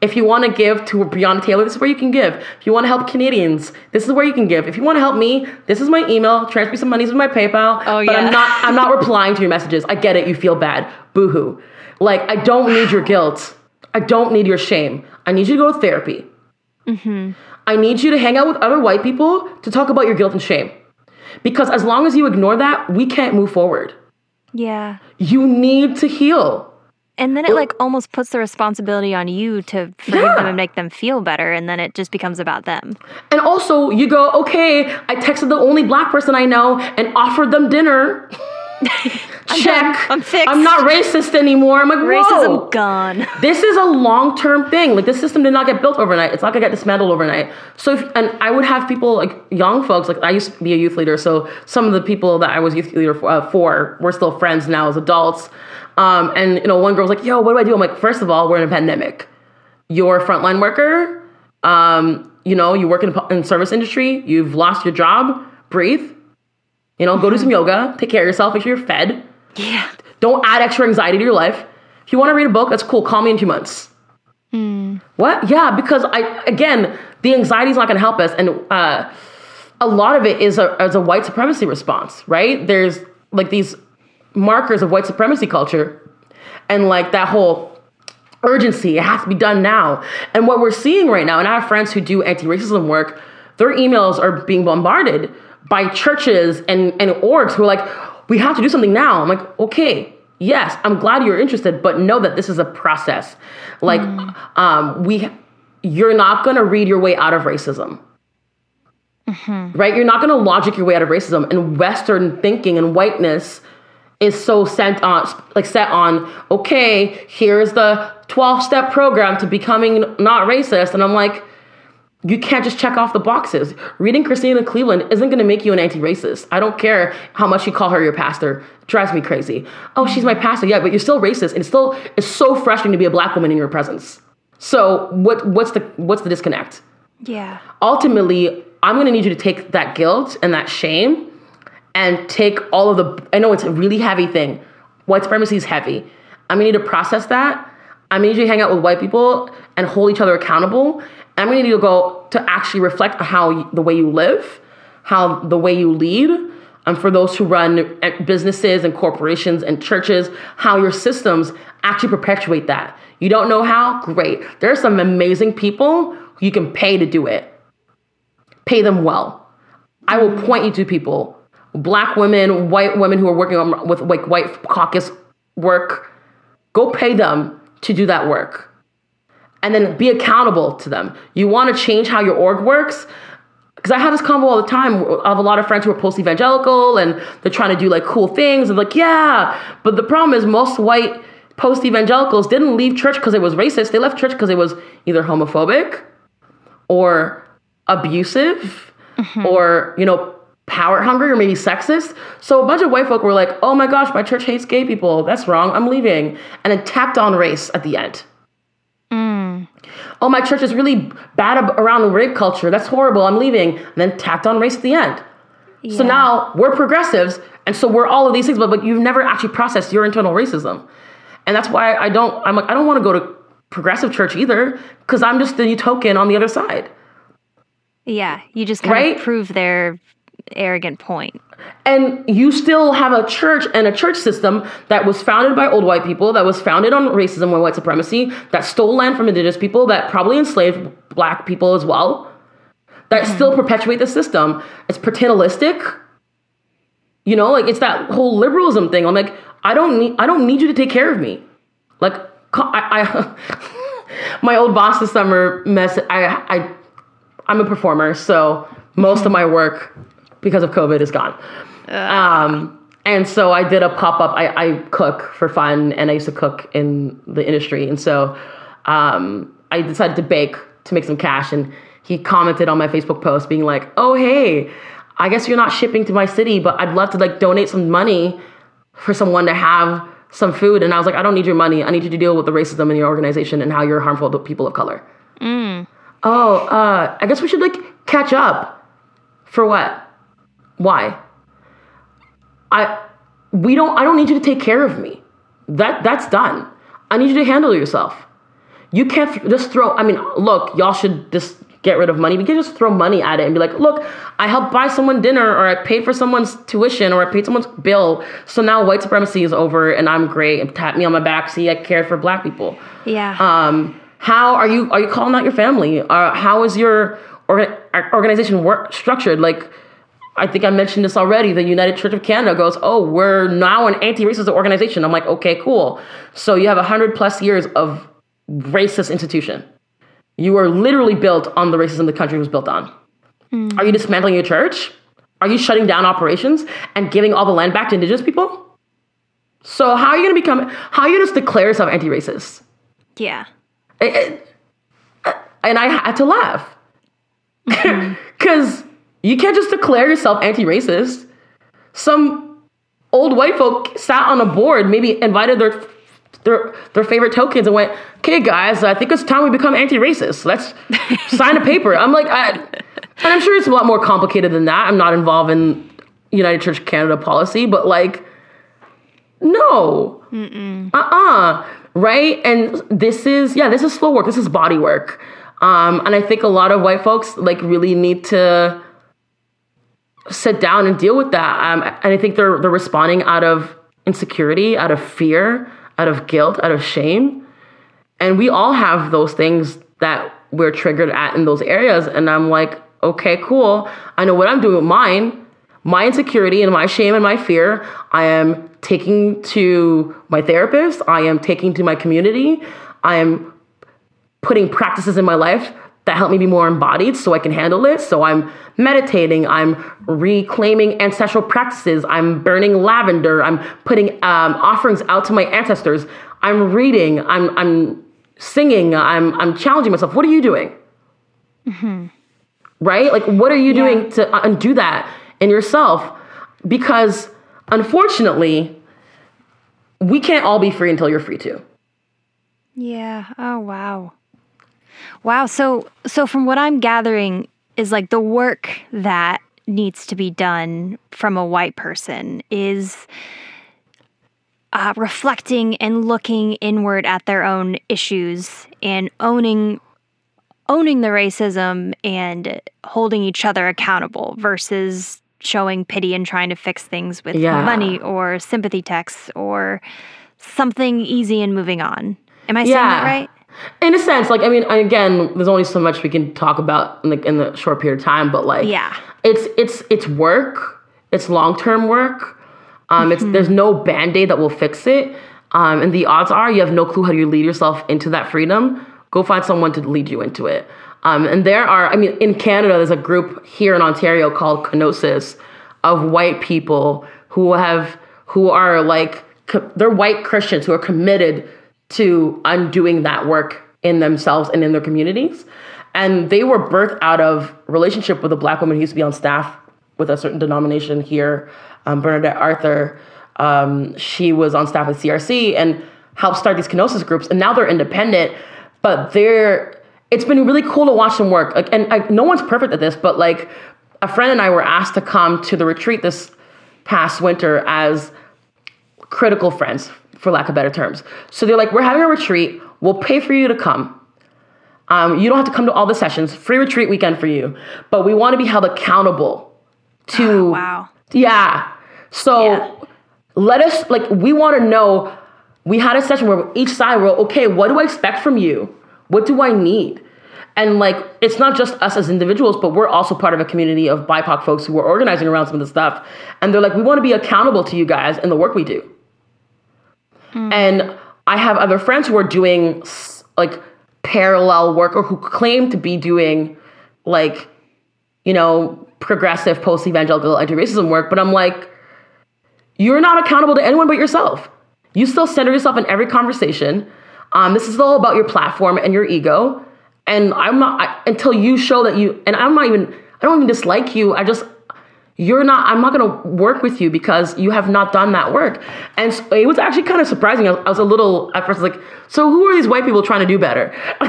If you want to give to Breonna Taylor, this is where you can give. If you want to help Canadians, this is where you can give. If you want to help me, this is my email. Transfer me some money with my PayPal. Oh, but yeah. I'm not. I'm not replying to your messages. I get it. You feel bad. Boo hoo. Like I don't need your guilt. I don't need your shame. I need you to go to therapy. Mm-hmm. I need you to hang out with other white people to talk about your guilt and shame. Because as long as you ignore that, we can't move forward. Yeah. You need to heal. And then it like almost puts the responsibility on you to forgive Yeah. them and make them feel better, and then it just becomes about them. And also, you go, okay, I texted the only black person I know and offered them dinner. Check. done. I'm fixed. I'm not racist anymore. I'm like, whoa. Racism gone. This is a long term thing. Like this system did not get built overnight. It's not gonna get dismantled overnight. So, if, and I would have people like young folks. Like I used to be a youth leader, so some of the people that I was youth leader for, uh, for we're still friends now as adults. Um, and you know, one girl was like, "Yo, what do I do?" I'm like, first of all, we're in a pandemic. You're a frontline worker. Um, you know, you work in in service industry. You've lost your job. Breathe. You know, go do some yoga. Take care of yourself. Make sure you're fed. Yeah. Don't add extra anxiety to your life. If you want to read a book, that's cool. Call me in two months. What? Yeah, because I again, the anxiety is not going to help us, and uh, a lot of it is a as a white supremacy response, right? There's like these markers of white supremacy culture, and like that whole urgency. It has to be done now. And what we're seeing right now, and I have friends who do anti-racism work, their emails are being bombarded by churches and, and orgs who are like, we have to do something now. I'm like, okay, yes, I'm glad you're interested, but know that this is a process. Like, um, we you're not gonna read your way out of racism. Right? You're not gonna logic your way out of racism. And Western thinking and whiteness is so sent on like set on okay here's the 12 step program to becoming not racist. And I'm like, you can't just check off the boxes. Reading Christena Cleveland isn't going to make you an anti-racist. I don't care how much you call her your pastor. It drives me crazy. Oh, she's my pastor. Yeah, but you're still racist, and it's still it's so frustrating to be a black woman in your presence. So what what's the what's the disconnect? Yeah. Ultimately, I'm going to need you to take that guilt and that shame and take all of the I know it's a really heavy thing. White supremacy is heavy. I'm going to need to process that. I'm going to need you to hang out with white people and hold each other accountable I'm going to need to go to actually reflect how the way you live, how the way you lead, and for those who run eh, businesses and corporations and churches, how your systems actually perpetuate that. You don't know how? Great. There are some amazing people you can pay to do it. Pay them well. I will point you to people, black women, white women who are working on, with like white caucus work. Go pay them to do that work and then be accountable to them. You want to change how your org works? Because I have this convo all the time. I have a lot of friends who are post evangelical and they're trying to do like cool things and like, yeah. But the problem is, most white post evangelicals didn't leave church because it was racist. They left church because it was either homophobic or abusive mm-hmm. or, you know, power hungry or maybe sexist. So a bunch of white folk were like, oh my gosh, my church hates gay people. That's wrong. I'm leaving. And then tapped on race at the end oh, my church is really bad around rape culture. That's horrible. I'm leaving. And then tacked on race at the end. Yeah. So now we're progressives, and so we're all of these things, but, but you've never actually processed your internal racism. And that's why I don't, I'm like, I don't want to go to progressive church either, because I'm just the token on the other side. Yeah, you just kind right? of prove their arrogant point. And you still have a church and a church system that was founded by old white people, that was founded on racism and white supremacy, that stole land from indigenous people, that probably enslaved black people as well, that mm-hmm. still perpetuate the system. It's paternalistic. You know, like it's that whole liberalism thing. I'm like, I don't need I don't need you to take care of me. Like I, I my old boss this summer mess I I I'm a performer, so most of my work because of COVID is gone. Um, and so I did a pop up. I, I, cook for fun, and I used to cook in the industry. And so um, I decided to bake to make some cash. And he commented on my Facebook post, being like, "Oh hey, I guess you're not shipping to my city, but I'd love to like donate some money for someone to have some food." And I was like, "I don't need your money. I need you to deal with the racism in your organization and how you're harmful to people of color." Mm. Oh, uh, I guess we should like catch up. For what? Why? I we don't I don't need you to take care of me. That that's done. I need you to handle yourself. You can't just throw I mean, look, y'all should just get rid of money. We can just throw money at it and be like, look, I helped buy someone dinner or I paid for someone's tuition or I paid someone's bill. So now white supremacy is over and I'm great and tap me on my back. See, I cared for black people. Yeah. Um, how are you are you calling out your family? Uh, how is your or, organization work structured? Like I think I mentioned this already. The United Church of Canada goes, "Oh, we're now an anti-racist organization." I'm like, "Okay, cool." So you have hundred plus years of racist institution. You are literally built on the racism the country was built on. Mm. Are you dismantling your church? Are you shutting down operations and giving all the land back to indigenous people? So how are you going to become? How are you going to declare yourself anti-racist? Yeah. It, it, and I had to laugh because. Mm-hmm. You can't just declare yourself anti-racist. Some old white folk sat on a board, maybe invited their their their favorite tokens and went, "Okay, guys, I think it's time we become anti-racist. Let's sign a paper." I'm like, I, and I'm sure it's a lot more complicated than that. I'm not involved in United Church Canada policy, but like, no, uh, uh-uh, right? And this is yeah, this is slow work. This is body work. Um, and I think a lot of white folks like really need to sit down and deal with that. Um, and I think they're they're responding out of insecurity, out of fear, out of guilt, out of shame. And we all have those things that we're triggered at in those areas. And I'm like, okay, cool. I know what I'm doing with mine. My insecurity and my shame and my fear, I am taking to my therapist. I am taking to my community. I am putting practices in my life that help me be more embodied so I can handle it. So I'm meditating, I'm reclaiming ancestral practices, I'm burning lavender, I'm putting um, offerings out to my ancestors, I'm reading, I'm, I'm singing, I'm I'm challenging myself. What are you doing? Right? Like what are you doing to undo that in yourself? Because unfortunately, we can't all be free until you're free too. Yeah. Oh wow. Wow. So so from what I'm gathering is like the work that needs to be done from a white person is uh, reflecting and looking inward at their own issues and owning owning the racism and holding each other accountable versus showing pity and trying to fix things with Yeah. money or sympathy texts or something easy and moving on. Am I saying that right? In a sense, like I mean, again, there's only so much we can talk about in the, in the short period of time, but like, Yeah. it's it's it's work. It's long term work. Um, it's there's no band aid that will fix it. Um, and the odds are you have no clue how you lead yourself into that freedom. Go find someone to lead you into it. Um, and there are, I mean, in Canada, there's a group here in Ontario called Kenosis of white people who have who are like co- they're white Christians who are committed to undoing that work in themselves and in their communities. And they were birthed out of relationship with a black woman who used to be on staff with a certain denomination here, um, Bernadette Arthur. Um, she was on staff at CRC and helped start these kenosis groups. And now they're independent, but they're it's been really cool to watch them work. Like, and I, no one's perfect at this, but like a friend and I were asked to come to the retreat this past winter as critical friends, for lack of better terms. So they're like, we're having a retreat. We'll pay for you to come. Um, you don't have to come to all the sessions. Free retreat weekend for you. But we want to be held accountable to. Wow. Yeah. So Yeah. let us, like, we want to know. We had a session where each side were, okay, what do I expect from you? What do I need? And like, it's not just us as individuals, but we're also part of a community of BIPOC folks who are organizing around some of the stuff. And they're like, we want to be accountable to you guys in the work we do. And I have other friends who are doing like parallel work or who claim to be doing like, you know, progressive post evangelical anti racism work. But I'm like, you're not accountable to anyone but yourself. You still center yourself in every conversation. Um, this is all about your platform and your ego. And I'm not I, until you show that you. And I'm not even. I don't even dislike you. I just. You're not. I'm not gonna work with you because you have not done that work. And so it was actually kind of surprising. I was, I was a little at first like, so who are these white people trying to do better?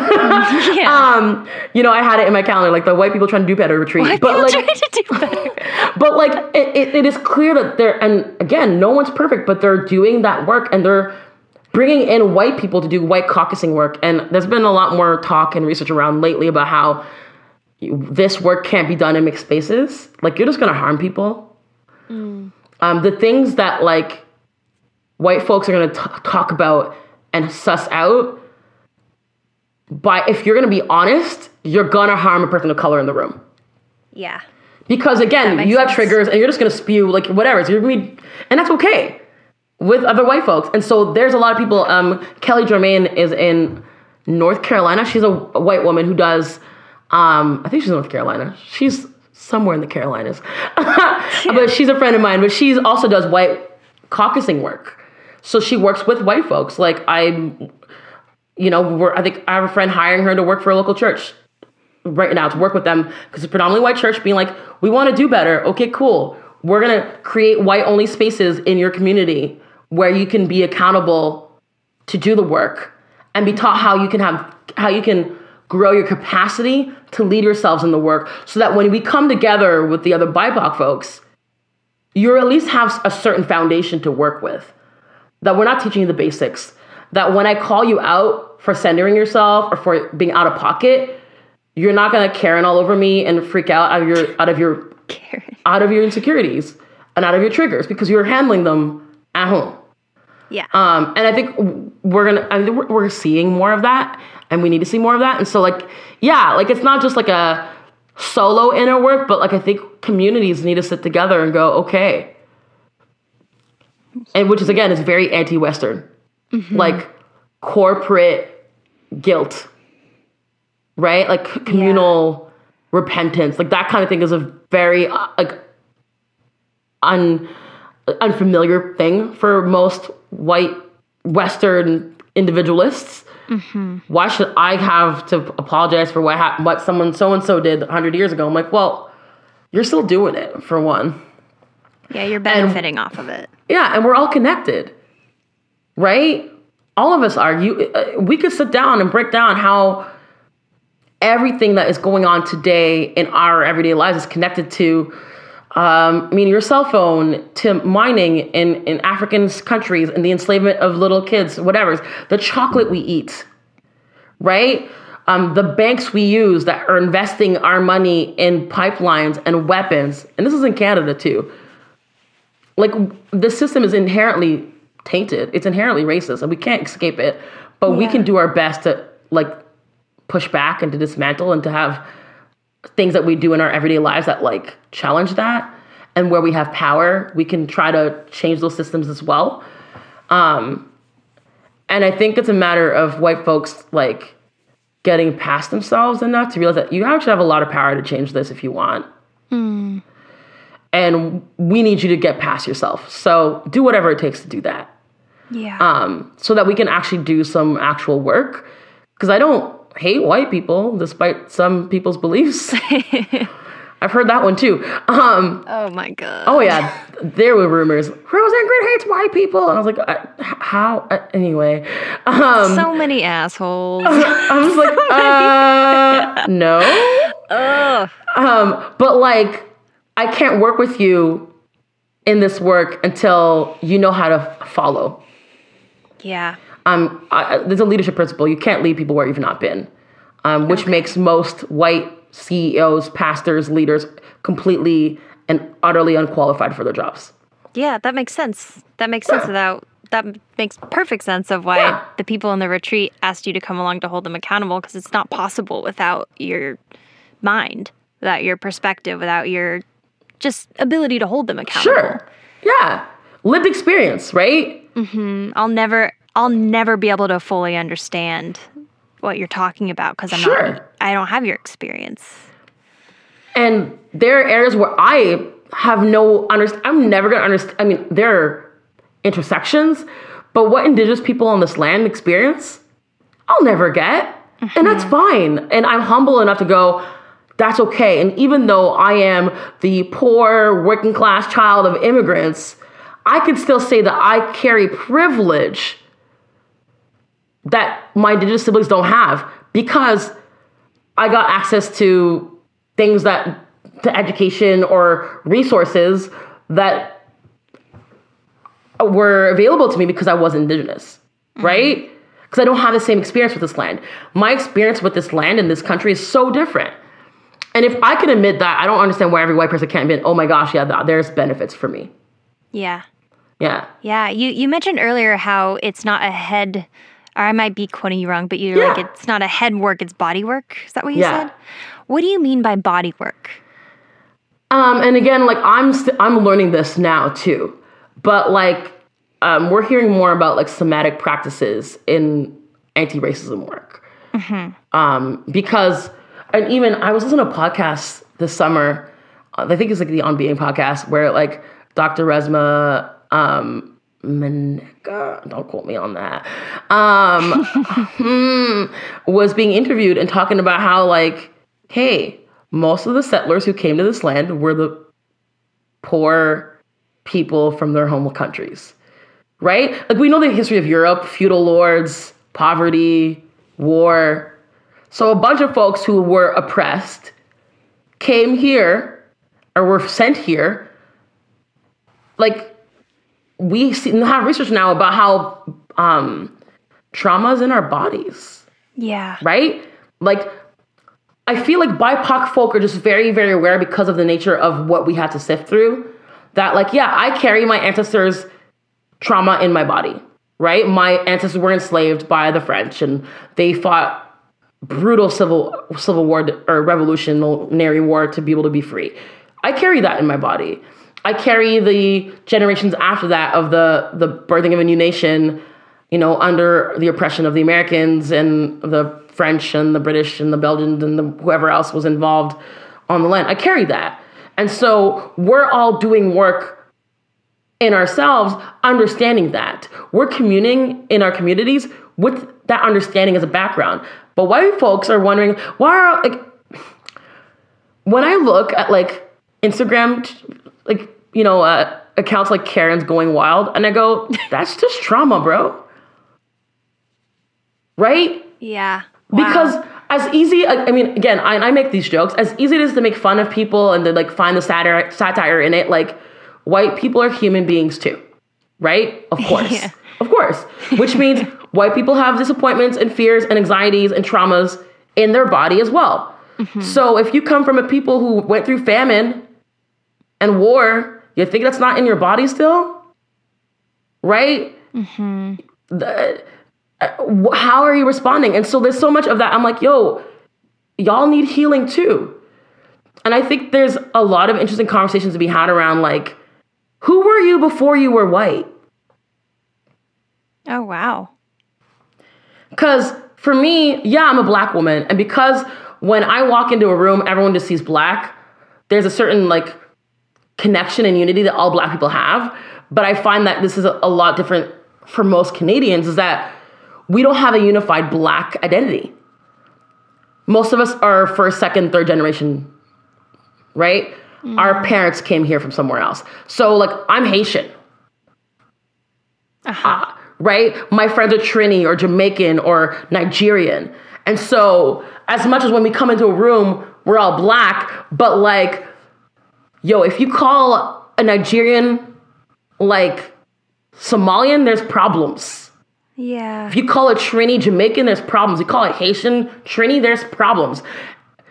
Yeah. um, you know, I had it in my calendar like the white people trying to do better retreat. White but like, trying to do better. but like it, it, it is clear that they're and again no one's perfect but they're doing that work and they're bringing in white people to do white caucusing work and there's been a lot more talk and research around lately about how this work can't be done in mixed spaces like you're just to harm people um, the things that like white folks are going to talk about and suss out by if you're to be honest you're to harm a person of color in the room Yeah. because again, you have sense. triggers and you're just gonna spew like whatever. So you're gonna be, and that's okay with other white folks. And so there's a lot of people. Um, Kelly Germain is in North Carolina. She's a, a white woman who does. Um, I think she's in North Carolina. She's somewhere in the Carolinas, but she's a friend of mine. But she also does white caucusing work. So she works with white folks. Like I'm, you know, we're, I think I have a friend hiring her to work for a local church right now to work with them because it's predominantly white church being like, we want to do better. Okay, cool. We're gonna create white only spaces in your community where you can be accountable to do the work and be taught how you can have how you can grow your capacity to lead yourselves in the work so that when we come together with the other BIPOC folks, you at least have a certain foundation to work with. That we're not teaching you the basics. That when I call you out for centering yourself or for being out of pocket, you're not gonna Karen all over me and freak out out of your out of your Karen. out of your insecurities and out of your triggers because you're handling them at home. Yeah. Um, and I think we're gonna, I think we're, we're seeing more of that, and we need to see more of that. And so, like, yeah, like it's not just like a solo inner work, but like I think communities need to sit together and go, okay, and which is again is very anti-Western, like corporate guilt, right? Like communal repentance, like that kind of thing is a very uh, like un unfamiliar thing for most white Western individualists. Why should I have to apologize for what hap what someone so and so did 100 years ago? I'm like, well, you're still doing it for one. Yeah, you're benefiting off of it. Yeah, and we're all connected, right? All of us are. You, uh, we could sit down and break down how everything that is going on today in our everyday lives is connected to. Um, I mean, your cell phone to mining in in African countries and the enslavement of little kids, whatever. The chocolate we eat, right? Um, the banks we use that are investing our money in pipelines and weapons, and this is in Canada too like the system is inherently tainted. It's inherently racist, and we can't escape it. But we can do our best to like push back and to dismantle and to have things that we do in our everyday lives that like challenge that. And where we have power, we can try to change those systems as well. Um, and I think it's a matter of white folks like getting past themselves enough to realize that you actually have a lot of power to change this if you want and we need you to get past yourself. So do whatever it takes to do that, Yeah. um, so that we can actually do some actual work. Because I don't hate white people, despite some people's beliefs. I've heard that one too. Um, oh my god. oh yeah, there were rumors. Rose Ingrid hates white people, and I was like, h- how? Uh, anyway, um, so many assholes. I was like, uh, no. Ugh. Um, but like, I can't work with you in this work until you know how to follow. Yeah. Um, I, there's a leadership principle. You can't lead people where you've not been, um, which makes most white CEOs, pastors, leaders completely and utterly unqualified for their jobs. Yeah, that makes sense. That makes sense without that makes perfect sense of why Yeah. the people in the retreat asked you to come along to hold them accountable because it's not possible without your mind, without your perspective, without your just ability to hold them accountable. Sure. Yeah. Lived experience, right? Hmm. I'll never I'll never be able to fully understand what you're talking about because I'm Sure. not I don't have your experience. And there are areas where I have no underst I'm never gonna understand. I mean, there are intersections, but what indigenous people on this land experience, I'll never get. And that's mm-hmm. fine. And I'm humble enough to go, that's okay. And even though I am the poor working class child of immigrants, I can still say that I carry privilege that my indigenous siblings don't have because I got access to things that to education or resources that were available to me because I was indigenous, mm-hmm. right? Because I don't have the same experience with this land. My experience with this land and this country is so different. And if I can admit that, I don't understand why every white person can't admit, oh my gosh, yeah, there's benefits for me. Yeah. Yeah. Yeah, you you mentioned earlier how it's not a head or I might be quoting you wrong, but you're like it's not a head work, it's body work. Is that what you Yeah. said? What do you mean by body work? Um, and again, like I'm st- I'm learning this now too, but like um, we're hearing more about like somatic practices in anti-racism work, um, because and even I was listening to a podcast this summer. uh, I think it's like the On Being podcast where like Dr. Resmaa um, Meneka, don't quote me on that, um, hmm, was being interviewed and talking about how like, hey, most of the settlers who came to this land were the poor people from their home countries, right? Like we know the history of Europe, feudal lords, poverty, war. So a bunch of folks who were oppressed came here or were sent here. Like we see, have research now about how um, trauma is in our bodies Yeah. right? Like, I feel like BIPOC folk are just very, very aware because of the nature of what we had to sift through. That, like, yeah, I carry my ancestors' trauma in my body, right? My ancestors were enslaved by the French and they fought brutal civil civil war or revolutionary war to be able to be free. I carry that in my body. I carry the generations after that of the the birthing of a new nation, you know, under the oppression of the Americans and the French and the British and the Belgians and the, whoever else was involved on the land. I carry that. And so we're all doing work in ourselves, understanding that. We're communing in our communities with that understanding as a background. But white folks are wondering why are like when I look at like Instagram, like you know, uh, accounts like Karen's going wild, and I go, that's just trauma, bro. Right? Yeah. Wow. Because as easy, I mean, again, I, I make these jokes. As easy it is to make fun of people and to like find the satire satire in it, like white people are human beings too, right? Of course, yeah. of course. Which means white people have disappointments and fears and anxieties and traumas in their body as well. Mm-hmm. So if you come from a people who went through famine and war, you think that's not in your body still, right? Mm-hmm. The, uh, how are you responding? And so there's so much of that. I'm like, yo, y'all need healing too. And I think there's a lot of interesting conversations to be had around like, who were you before you were white? Oh, wow. Because for me, yeah, I'm a black woman. And because when I walk into a room, everyone just sees black, there's a certain like connection and unity that all black people have. But I find that this is a, a lot different for most Canadians is that we don't have a unified black identity. Most of us are first, second, third generation, right? Mm. Our parents came here from somewhere else. So, like, I'm Haitian. Uh-huh. Uh, right? My friends are Trini or Jamaican or Nigerian. And so, as much as when we come into a room, we're all black, but like, yo, if you call a Nigerian like Somalian, there's problems. Yeah. If you call a Trini Jamaican, there's problems. You call it Haitian Trini, there's problems.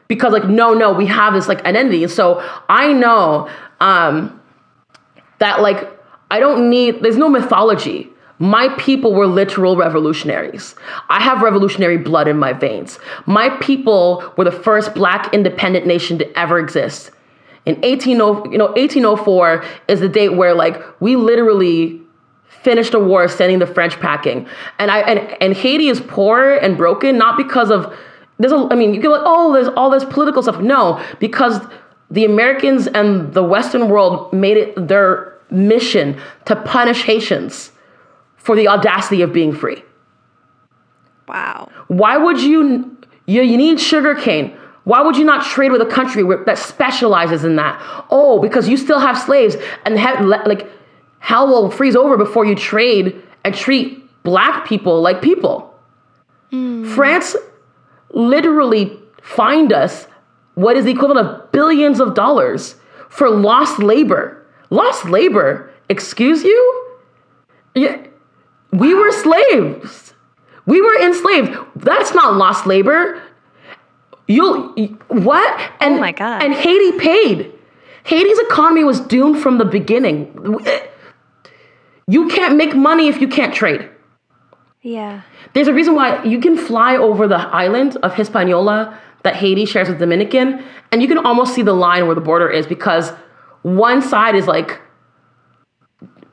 Because like, no, no, we have this like identity. So I know um, that like I don't need. There's no mythology. My people were literal revolutionaries. I have revolutionary blood in my veins. My people were the first black independent nation to ever exist. In 18, you know, 1804 is the date where like we literally finished a war sending the French packing. And I and, and Haiti is poor and broken not because of there's a I mean you can like oh there's all this political stuff. No, because the Americans and the Western world made it their mission to punish Haitians for the audacity of being free. Wow. Why would you you, you need sugarcane? Why would you not trade with a country that specializes in that? Oh, because you still have slaves and have like hell will freeze over before you trade and treat black people like people. Mm. France literally fined us what is the equivalent of billions of dollars for lost labor. Lost labor, excuse you? Yeah, we were slaves. We were enslaved. That's not lost labor. You'll what? And, oh my god! And Haiti paid. Haiti's economy was doomed from the beginning. You can't make money if you can't trade. Yeah. There's a reason why you can fly over the island of Hispaniola that Haiti shares with Dominican, and you can almost see the line where the border is because one side is like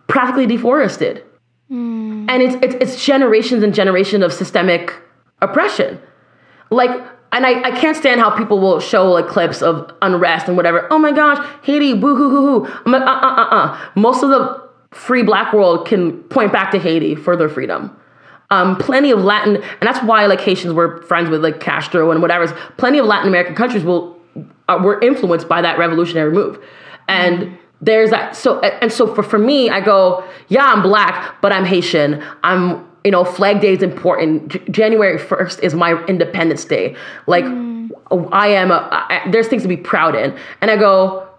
practically deforested. Mm. And it's, it's, it's generations and generations of systemic oppression. Like, and I, I can't stand how people will show like clips of unrest and whatever. Oh my gosh, Haiti, boo hoo hoo hoo. I'm like, uh uh uh uh. Most of the free black world can point back to Haiti for their freedom. Um, plenty of Latin, and that's why like Haitians were friends with like Castro and whatever. Plenty of Latin American countries will uh, were influenced by that revolutionary move, and there's that. So and so for for me, I go, yeah, I'm black, but I'm Haitian. I'm you know, Flag Day is important. J- January first is my Independence Day. Like mm. I am. A, I, there's things to be proud in, and I go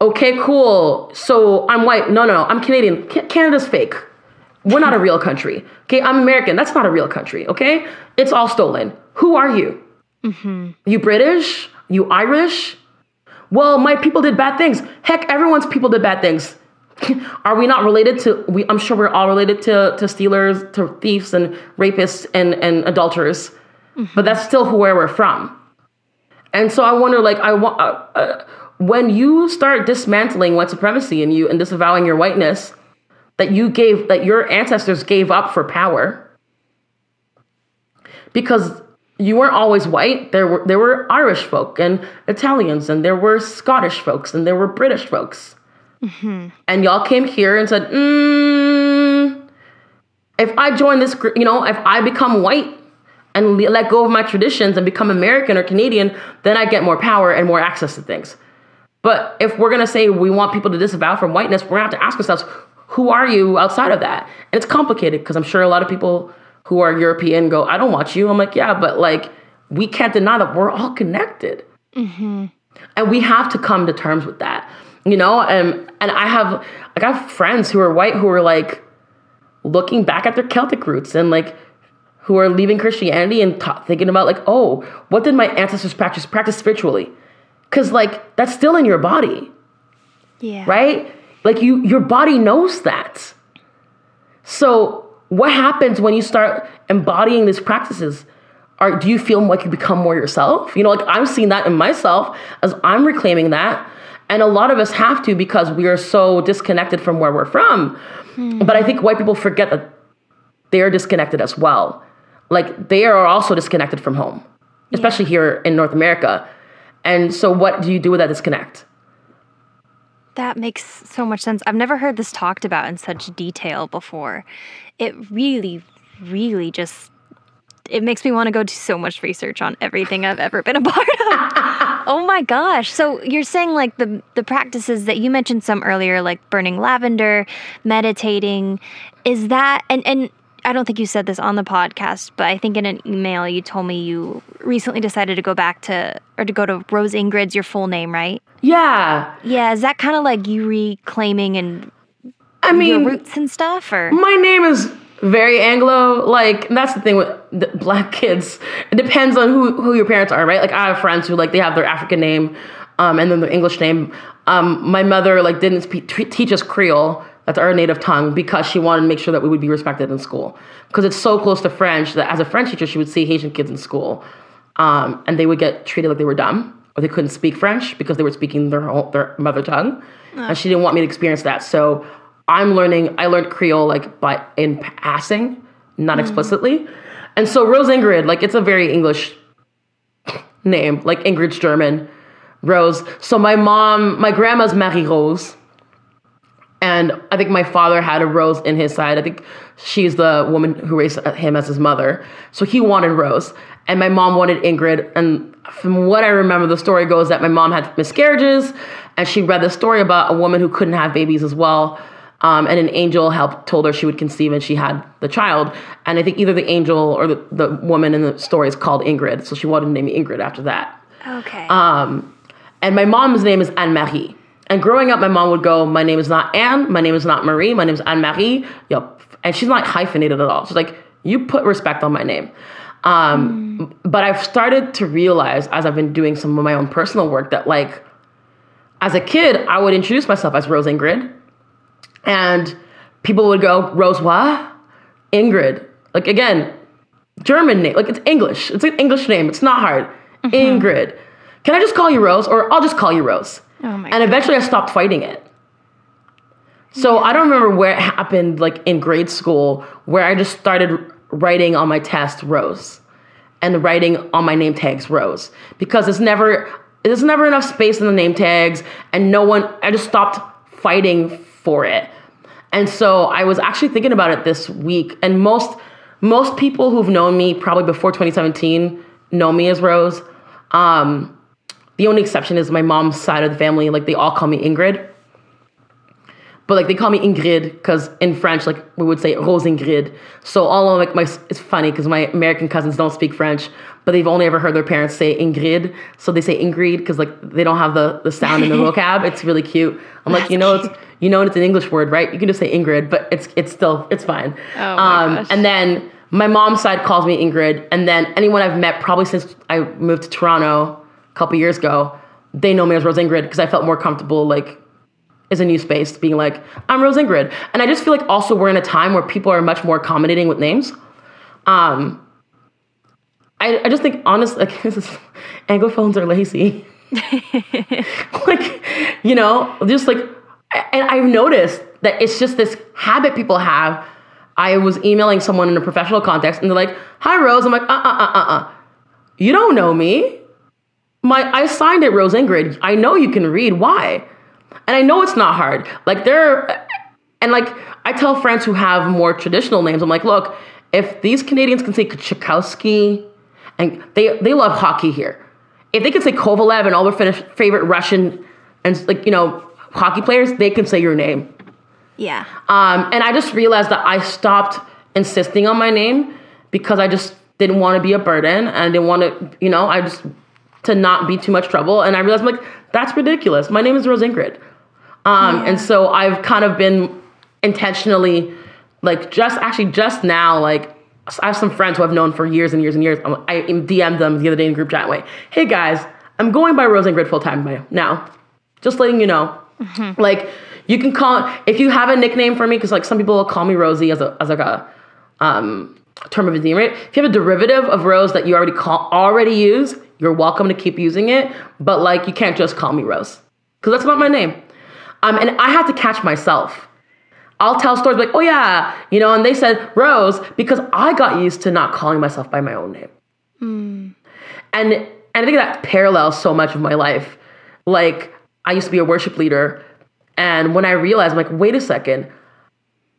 okay, cool. So I'm white. No, no, no. I'm Canadian. Canada's fake. We're not a real country. Okay, I'm American. That's not a real country. Okay, it's all stolen. Who are you? Mm-hmm. You British? You Irish? Well, my people did bad things. Heck, everyone's people did bad things. are we not related to? We, I'm sure we're all related to to stealers, to thieves, and rapists and and adulterers. Mm-hmm. But that's still where we're from. And so I wonder, like, I want. Uh, uh, when you start dismantling white supremacy in you and disavowing your whiteness that you gave that your ancestors gave up for power because you weren't always white there were there were irish folk and italians and there were scottish folks and there were british folks And y'all came here and said, mm, if I join this, group, you know, if I become white and le- let go of my traditions and become American or Canadian, then I get more power and more access to things. But if we're gonna say we want people to disavow from whiteness, we're gonna have to ask ourselves, who are you outside of that? And it's complicated because I'm sure a lot of people who are European go, I don't want you. I'm like, yeah, but like, we can't deny that we're all connected. And we have to come to terms with that, you know? And, and I have, I have friends who are white who are like looking back at their Celtic roots and like, who are leaving Christianity and thinking about like, oh, what did my ancestors practice practice spiritually? Because like that's still in your body Yeah. right? Like you your body knows that. So what happens when you start embodying these practices? Are do you feel like you become more yourself? You know, like I'm seeing that in myself as I'm reclaiming that. And a lot of us have to because we are so disconnected from where we're from. Hmm. But I think white people forget that they're disconnected as well. Like they are also disconnected from home, especially here in North America. And so what do you do with that disconnect? That makes so much sense. I've never heard this talked about in such detail before. It really, really just it makes me want to go do so much research on everything I've ever been a part of. oh my gosh. So you're saying like the the practices that you mentioned some earlier, like burning lavender, meditating, is that and and I don't think you said this on the podcast, but I think in an email you told me you recently decided to go back to or to go to Rose Ingrid's your full name, right? Yeah. Yeah, is that kind of like you reclaiming and I your mean, roots and stuff, or my name is very Anglo. Like that's the thing with the black kids. It depends on who who your parents are, right? Like I have friends who like they have their African name, um, and then their English name. Um, my mother like didn't speak, t- teach us Creole. That's our native tongue because she wanted to make sure that we would be respected in school because it's so close to French that as a French teacher she would see Haitian kids in school, um, and they would get treated like they were dumb or they couldn't speak French because they were speaking their whole, their mother tongue, and she didn't want me to experience that. So I'm learning. I learned Creole like by in passing, not mm. explicitly, and so Rose Ingrid, like it's a very English name, like Ingrid's German, Rose. So my mom, my grandma's Marie Rose, and I think my father had a Rose in his side. I think she's the woman who raised him as his mother. So he wanted Rose, and my mom wanted Ingrid. And from what I remember, the story goes that my mom had miscarriages, and she read the story about a woman who couldn't have babies as well. Um, and an angel helped told her she would conceive and she had the child. And I think either the angel or the, the woman in the story is called Ingrid. So she wanted to name me Ingrid after that. okay? Um, and my mom's name is Anne Marie. And growing up, my mom would go, "My name is not Anne. My name is not Marie. My name is Anne Marie." Yep. And she's not hyphenated at all. She's like, "You put respect on my name." Um, But I've started to realize as I've been doing some of my own personal work that, like, as a kid, I would introduce myself as Rose Ingrid, and people would go, "Rose what? Ingrid." Like again, German name. Like it's English. It's an English name. It's not hard. Mm-hmm. Ingrid. Can I just call you Rose? Or I'll just call you Rose. Oh my And eventually I stopped fighting it. So I don't remember where it happened, like in grade school, where I just started writing on my test Rose and writing on my name tags Rose because it's never there's never enough space in the name tags and no one I just stopped fighting for it. And so I was actually thinking about it this week and most most people who've known me probably before 2017 know me as Rose. Um, the only exception is my mom's side of the family. Like they all call me Ingrid. But like they call me Ingrid because in French, like we would say Rose Ingrid. So all of like my it's funny because my American cousins don't speak French, but they've only ever heard their parents say Ingrid, so they say Ingrid because like they don't have the the sound in the vocab. It's really cute. I'm like, you know, it's you know, it's an English word, right? You can just say Ingrid, but it's it's still it's fine. Oh my um, gosh. and then my mom's side calls me Ingrid, and then anyone I've met probably since I moved to Toronto a couple years ago, they know me as Rose Ingrid because I felt more comfortable like is a new space being like I'm Rose Ingrid, and I just feel like also we're in a time where people are much more accommodating with names. Um, I I just think honestly, like this is, anglophones are lazy. like you know, just like, and I've noticed that it's just this habit people have. I was emailing someone in a professional context, and they're like, "Hi, Rose." I'm like, "Uh, uh, uh, uh, uh. You don't know me. My I signed it, Rose Ingrid. I know you can read. Why?" And I know it's not hard. Like there and like I tell friends who have more traditional names, I'm like, look, if these Canadians can say Tchaikovsky, and they they love hockey here. If they can say Kovalev and all their favorite Russian and like you know hockey players, they can say your name. Yeah. Um, and I just realized that I stopped insisting on my name because I just didn't want to be a burden and I didn't want to, you know, I just to not be too much trouble. And I realized I'm like, that's ridiculous. My name is Rose Ingrid. Um, yeah. and so I've kind of been intentionally like just actually just now, like I have some friends who I've known for years and years and years. I DM'd them the other day in group chat way, hey guys, I'm going by Rose Ingrid full time now. Just letting you know. Mm-hmm. Like you can call if you have a nickname for me, because like some people will call me Rosie as a as like a um, term of endearment. If you have a derivative of Rose that you already call already use, you're welcome to keep using it. But like you can't just call me Rose. Because that's not my name. Um, and I have to catch myself. I'll tell stories like, oh yeah, you know, and they said Rose because I got used to not calling myself by my own name. Mm. And and I think that parallels so much of my life. Like I used to be a worship leader and when I realized, I'm like, wait a second,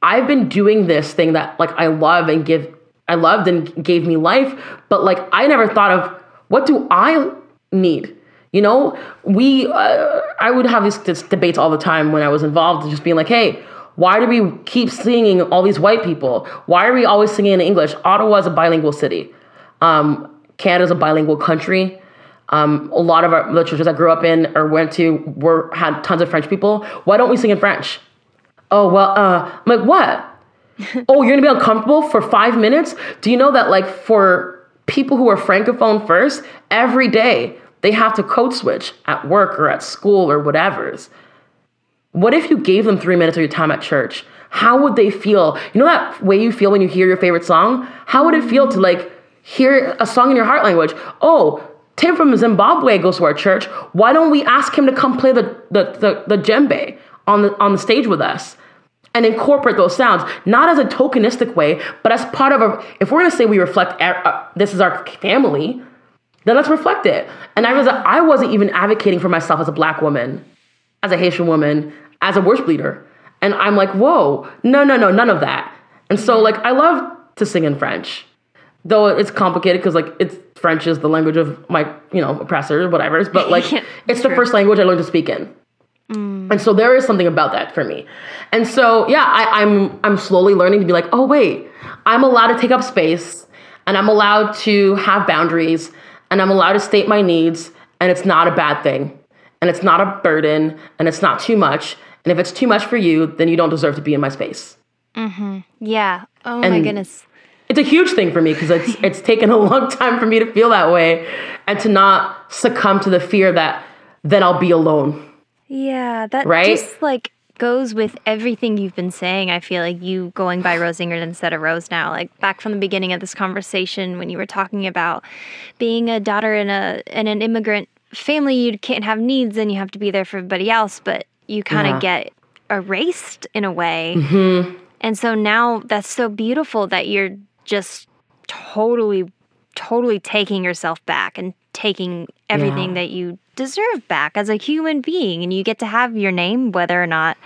I've been doing this thing that like I love and give, I loved and gave me life, but like I never thought of what do I need? You know, we, uh, I would have these, these debates all the time when I was involved, just being like, hey, why do we keep singing all these white people? Why are we always singing in English? Ottawa is a bilingual city. Um, Canada's a bilingual country. Um, a lot of our, the churches I grew up in or went to were had tons of French people. Why don't we sing in French? Oh well, uh, I'm like what? oh, you're gonna be uncomfortable for five minutes? Do you know that like for people who are francophone first, every day they have to code switch at work or at school or whatever's. What if you gave them three minutes of your time at church? How would they feel? You know that way you feel when you hear your favorite song? How would it feel to like hear a song in your heart language? Oh, Tim from Zimbabwe goes to our church. Why don't we ask him to come play the, the, the, the djembe on the, on the stage with us? and incorporate those sounds, not as a tokenistic way, but as part of a. If we're gonna say we reflect, uh, this is our family, then let's reflect it. And I was, I wasn't even advocating for myself as a black woman, as a Haitian woman, as a worship leader, and I'm like, whoa, no, no, no, none of that. And so, like, I love to sing in French, though it's complicated because like it's French is the language of my, you know, oppressor, whatever. But like, yeah, it's true. the first language I learned to speak in. Mm. And so there is something about that for me. And so yeah, I, I'm I'm slowly learning to be like, oh wait, I'm allowed to take up space and I'm allowed to have boundaries and I'm allowed to state my needs and it's not a bad thing. And it's not a burden and it's not too much. And if it's too much for you, then you don't deserve to be in my space. Mm-hmm. Yeah. Oh and my goodness it's a huge thing for me because it's it's taken a long time for me to feel that way and to not succumb to the fear that then I'll be alone. Yeah, that right? just like goes with everything you've been saying. I feel like you going by Rose Ingrid instead of Rose now. Like back from the beginning of this conversation when you were talking about being a daughter in a in an immigrant family, you can't have needs and you have to be there for everybody else, but you kind of yeah. get erased in a way. Mm-hmm. And so now that's so beautiful that you're just totally, totally taking yourself back and taking everything yeah. that you deserve back as a human being. And you get to have your name, whether or not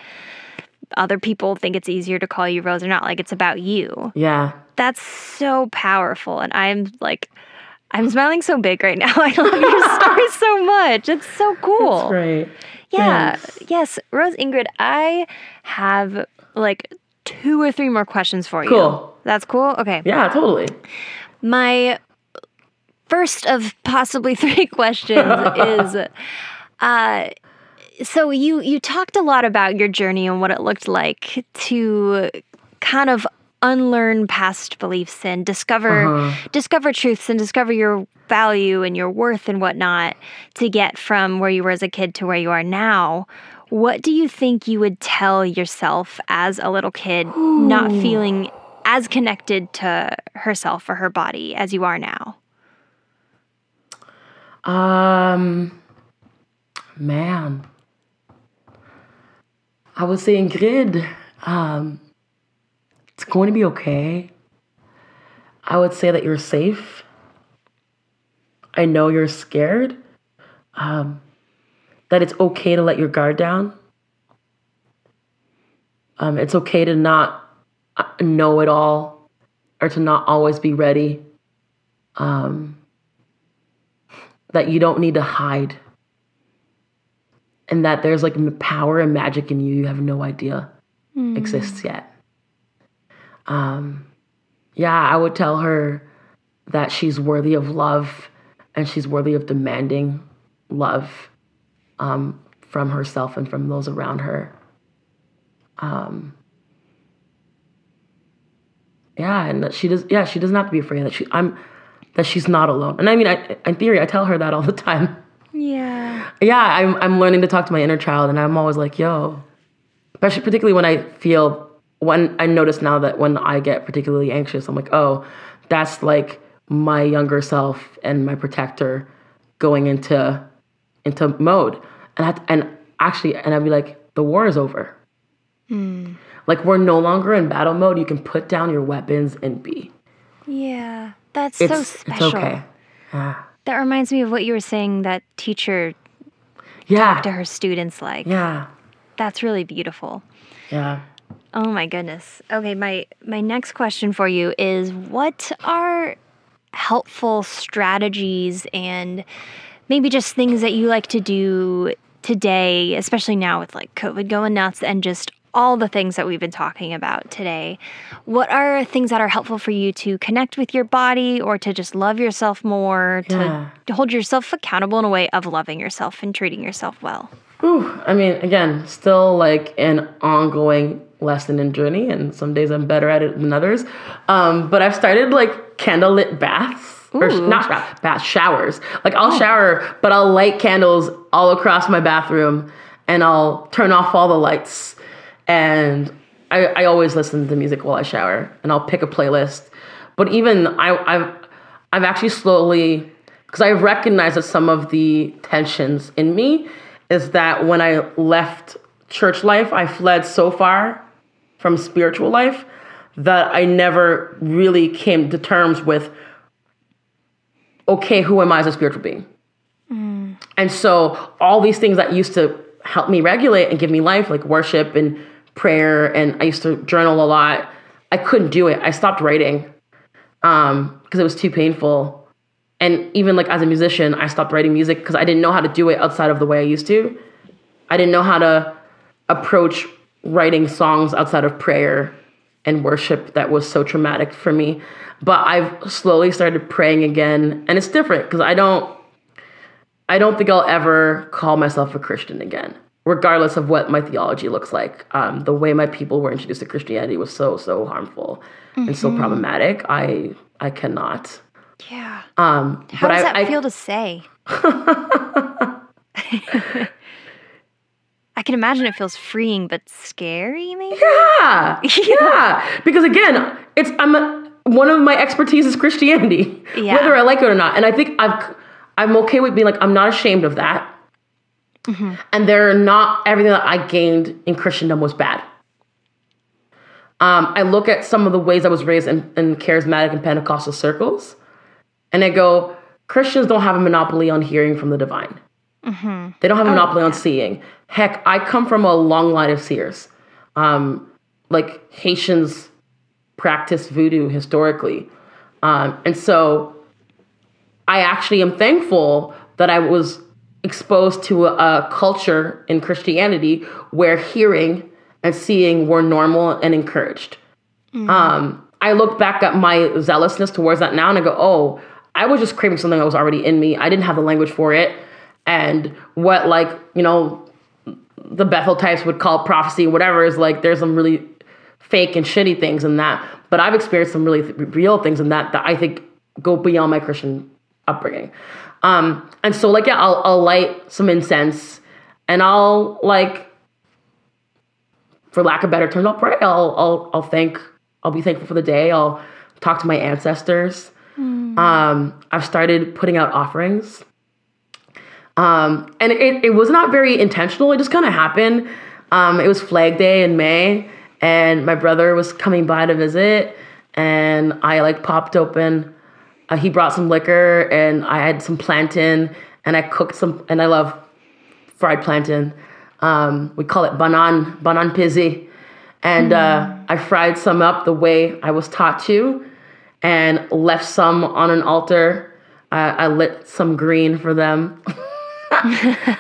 other people think it's easier to call you Rose or not. Like it's about you. Yeah. That's so powerful. And I'm like, I'm smiling so big right now. I love your story so much. It's so cool. That's great. Yeah. Thanks. Yes. Rose Ingrid, I have like two or three more questions for cool. you. Cool. That's cool? Okay. Yeah, totally. My first of possibly three questions is uh, so you you talked a lot about your journey and what it looked like to kind of unlearn past beliefs and discover uh-huh. discover truths and discover your value and your worth and whatnot to get from where you were as a kid to where you are now what do you think you would tell yourself as a little kid, Ooh. not feeling as connected to herself or her body as you are now? Um, man, I would say Ingrid, um, it's going to be okay. I would say that you're safe. I know you're scared. Um, that it's okay to let your guard down Um, it's okay to not uh, know it all or to not always be ready. Um, that you don't need to hide. And that there's like power and magic in you you have no idea exists yet. Um, yeah, I would tell her that she's worthy of love and she's worthy of demanding love um, from herself and from those around her. Um, yeah, and that she does. Yeah, she doesn't have to be afraid that she. I'm that she's not alone. And I mean, I, in theory, I tell her that all the time. Yeah. Yeah, I'm I'm learning to talk to my inner child, and I'm always like, yo, especially particularly when I feel when I notice now that when I get particularly anxious, I'm like, oh, that's like my younger self and my protector going into into mode, and I, and actually, and I'd be like, the war is over. Hmm. Like we're no longer in battle mode. You can put down your weapons and be. Yeah. That's It's so special. it's okay. That reminds me of what you were saying that teacher Yeah. to her students like. Yeah. That's really beautiful. Yeah. Oh my goodness. Okay, my my next question for you is what are helpful strategies and maybe just things that you like to do today, especially now with like COVID going nuts and just all the things that we've been talking about today. What are things that are helpful for you to connect with your body or to just love yourself more, to, Yeah. to hold yourself accountable in a way of loving yourself and treating yourself well? Ooh, I mean, again, still like an ongoing lesson and journey, and some days I'm better at it than others. Um, but I've started like candlelit baths, or sh- not bath, bath showers. Like I'll shower, but I'll light candles all across my bathroom, and I'll turn off all the lights, and I, I always listen to music while I shower, and I'll pick a playlist. But even I, I've I've actually slowly, because I've recognized that some of the tensions in me is that when I left church life, I fled so far from spiritual life that I never really came to terms with, okay, who am I as a spiritual being? And so all these things that used to help me regulate and give me life, like worship and prayer, and I used to journal a lot, I couldn't do it. I stopped writing um because it was too painful and even like as a musician i stopped writing music because i didn't know how to do it outside of the way i used to i didn't know how to approach writing songs outside of prayer and worship that was so traumatic for me. But i've slowly started praying again and it's different because i don't i don't think i'll ever call myself a christian again regardless of what my theology looks like. Um, the way my people were introduced to christianity was so so harmful and so problematic. I i cannot. Yeah. um How but does I, that I feel to say? I can imagine it feels freeing but scary, maybe? yeah yeah. Because again it's i'm a, one of my expertise is christianity Yeah. whether i like it or not. And i think i've i'm okay with being like i'm not ashamed of that. And they're not everything that i gained in christendom was bad. Um, i look at some of the ways i was raised in, in charismatic and pentecostal circles and i go christians don't have a monopoly on hearing from the divine. They don't have a monopoly on seeing. Heck, I come from a long line of seers. Um, like Haitians practice voodoo historically. Um, and so I actually am thankful that I was exposed to a, a culture in Christianity where hearing and seeing were normal and encouraged. Um, I look back at my zealousness towards that now and I go, oh, I was just craving something that was already in me. I didn't have the language for it. And what, like, you know, the Bethel types would call prophecy, whatever, is like there's some really fake and shitty things in that. But I've experienced some really th- real things in that that I think go beyond my Christian upbringing. Um, and so, like, yeah, I'll, I'll light some incense and I'll, like, for lack of better terms, I'll pray. I'll, I'll, I'll thank, I'll be thankful for the day. I'll talk to my ancestors. Um, I've started putting out offerings. Um, and it, it was not very intentional. It just kind of happened. Um, it was Flag Day in May, and my brother was coming by to visit, and I like popped open. Uh, he brought some liquor, and I had some plantain, and I cooked some, and I love fried plantain. Um, we call it banan banan pizzi, And uh, I fried some up the way I was taught to and left some on an altar. Uh, I lit some green for them.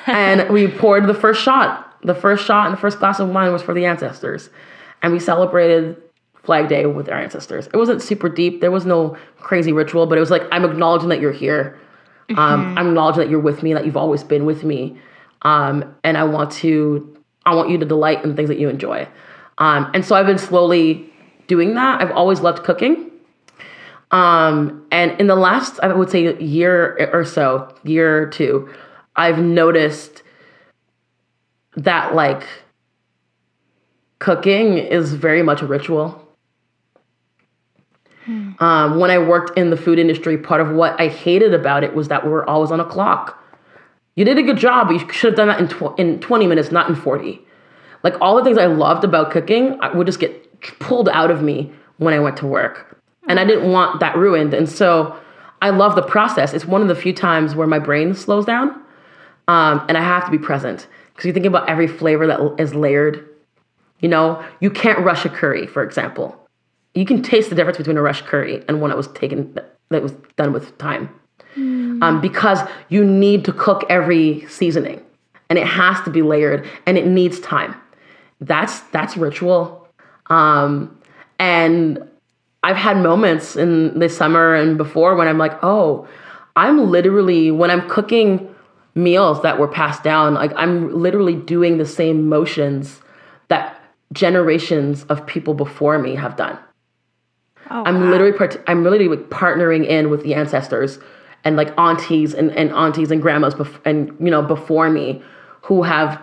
and we poured the first shot. The first shot and the first glass of wine was for the ancestors. And we celebrated Flag Day with our ancestors. It wasn't super deep. There was no crazy ritual, but it was like, I'm acknowledging that you're here. Um, I'm acknowledging that you're with me, that you've always been with me. Um, and I want to, I want you to delight in things that you enjoy. Um, and so I've been slowly doing that. I've always loved cooking. Um, and in the last, I would say, year or so, year or two, I've noticed that like cooking is very much a ritual. Um, when I worked in the food industry, part of what I hated about it was that we were always on a clock. You did a good job, but you should have done that in, tw- in 20 minutes, not in 40. Like all the things I loved about cooking I would just get pulled out of me when I went to work. And I didn't want that ruined. And so I love the process. It's one of the few times where my brain slows down um, and I have to be present. Because you think about every flavor that is layered. You know, you can't rush a curry, for example you can taste the difference between a rush curry and one that was taken that was done with time mm. um, because you need to cook every seasoning and it has to be layered and it needs time that's that's ritual um, and i've had moments in this summer and before when i'm like oh i'm literally when i'm cooking meals that were passed down like i'm literally doing the same motions that generations of people before me have done Oh, I'm wow. literally part- I'm literally like partnering in with the ancestors and like aunties and, and aunties and grandmas bef- and you know before me who have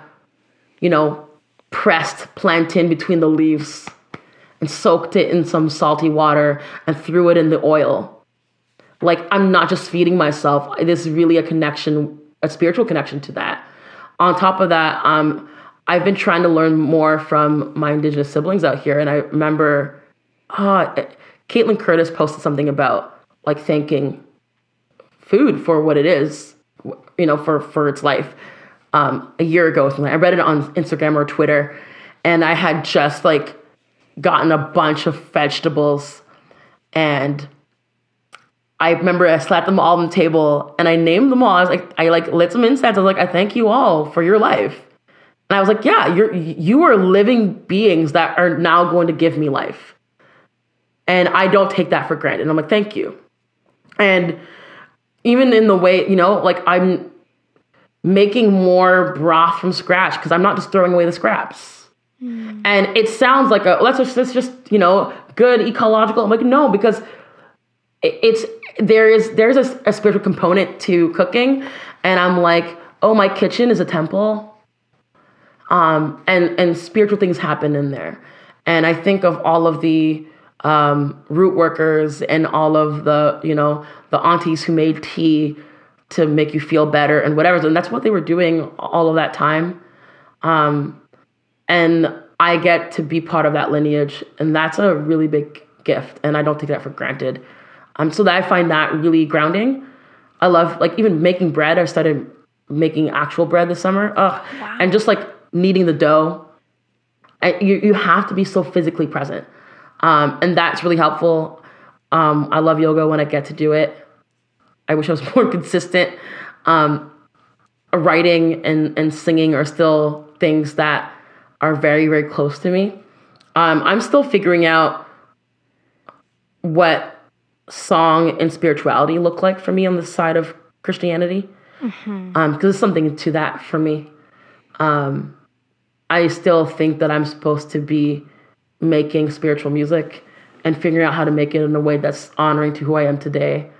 you know pressed plantain between the leaves and soaked it in some salty water and threw it in the oil. Like I'm not just feeding myself. There's really a connection, a spiritual connection to that. On top of that, um, I've been trying to learn more from my indigenous siblings out here, and I remember, uh, Kaitlin Curtice posted something about like thanking food for what it is, you know, for for its life. Um, a year ago, something I read it on Instagram or Twitter, and I had just like gotten a bunch of vegetables, and I remember I slapped them all on the table and I named them all. I was like, I like lit some incense. I was like, I thank you all for your life. And I was like, yeah, you're you are living beings that are now going to give me life. And I don't take that for granted. And I'm like, thank you. And even in the way, you know, like I'm making more broth from scratch because I'm not just throwing away the scraps. Mm. And it sounds like a let's just let's just, you know, good ecological. I'm like, no, because it's there is there's a, a spiritual component to cooking. And I'm like, oh, my kitchen is a temple. Um, and and spiritual things happen in there. And I think of all of the um, root workers and all of the you know the aunties who made tea to make you feel better and whatever and that's what they were doing all of that time um, and i get to be part of that lineage and that's a really big gift and i don't take that for granted um, so that i find that really grounding i love like even making bread i started making actual bread this summer Ugh. Wow. and just like kneading the dough I, you, you have to be so physically present um, and that's really helpful. Um, I love yoga when I get to do it. I wish I was more consistent. Um, writing and, and singing are still things that are very, very close to me. Um, I'm still figuring out what song and spirituality look like for me on the side of Christianity. Because mm-hmm. um, there's something to that for me. Um, I still think that I'm supposed to be making spiritual music and figuring out how to make it in a way that's honoring to who I am today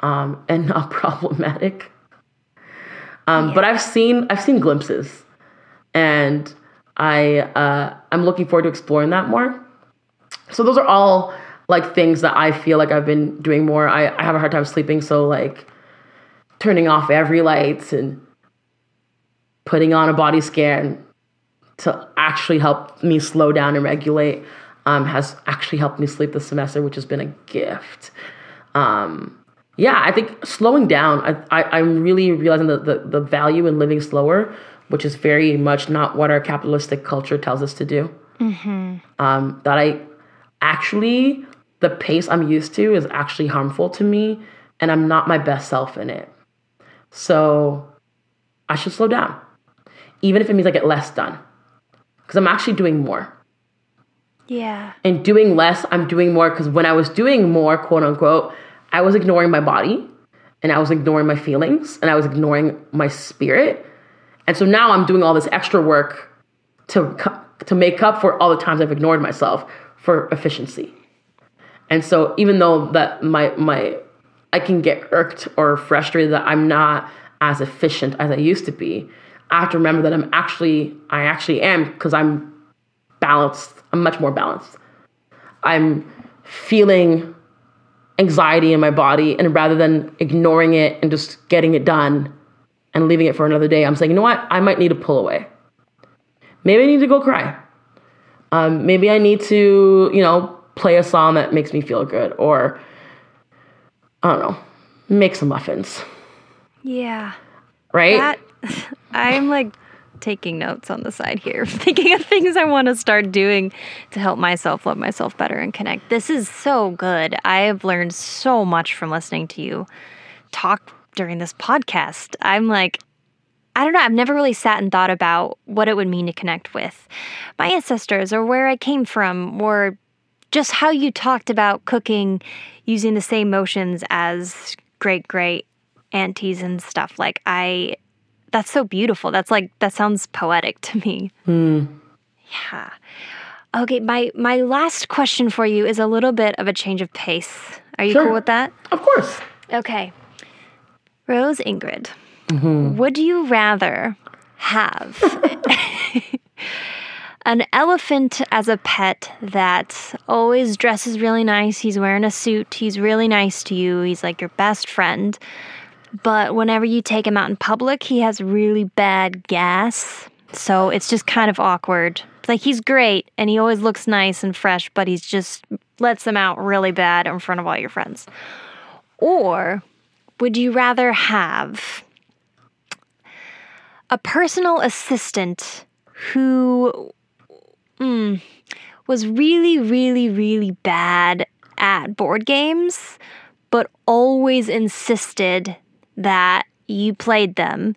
um, and not problematic. Um, yeah. But I've seen I've seen glimpses, and I uh, I'm looking forward to exploring that more. So those are all like things that I feel like I've been doing more. I, I have a hard time sleeping, so like turning off every light and putting on a body scan to actually help me slow down and regulate um, has actually helped me sleep this semester, which has been a gift. Um, yeah, I think slowing down, I, I, am really realizing the, the, the value in living slower, which is very much not what our capitalistic culture tells us to do. Um, that I actually the pace I'm used to is actually harmful to me, and I'm not my best self in it. So I should slow down, even if it means I get less done, because I'm actually doing more. Yeah. And doing less, I'm doing more because when I was doing more, quote unquote, I was ignoring my body and I was ignoring my feelings and I was ignoring my spirit. And so now I'm doing all this extra work to to make up for all the times I've ignored myself for efficiency. And so even though that my my I can get irked or frustrated that I'm not as efficient as I used to be, I have to remember that I'm actually I actually am because I'm balanced. I'm much more balanced. I'm feeling anxiety in my body, and rather than ignoring it and just getting it done and leaving it for another day, I'm saying, you know what? I might need to pull away. Maybe I need to go cry. Um, maybe I need to, you know, play a song that makes me feel good, or I don't know, make some muffins, Yeah. right? That I'm like taking notes on the side here, thinking of things I want to start doing to help myself love myself better and connect. This is so good. I have learned so much from listening to you talk during this podcast. I'm like, I don't know, I've never really sat and thought about what it would mean to connect with my ancestors or where I came from or just how you talked about cooking using the same motions as great great aunties and stuff. Like I that's so beautiful. That's like that sounds poetic to me. Hmm. Yeah. Okay, my my last question for you is a little bit of a change of pace. Are you Sure. cool with that? of course. Okay. Rose Ingrid, mm-hmm. would you rather have an elephant as a pet that always dresses really nice? He's wearing a suit, he's really nice to you, he's like your best friend. But whenever you take him out in public, he has really bad gas. So it's just kind of awkward. Like he's great and he always looks nice and fresh, but he's just lets them out really bad in front of all your friends. Or would you rather have a personal assistant who mm, was really, really, really bad at board games, but always insisted that you played them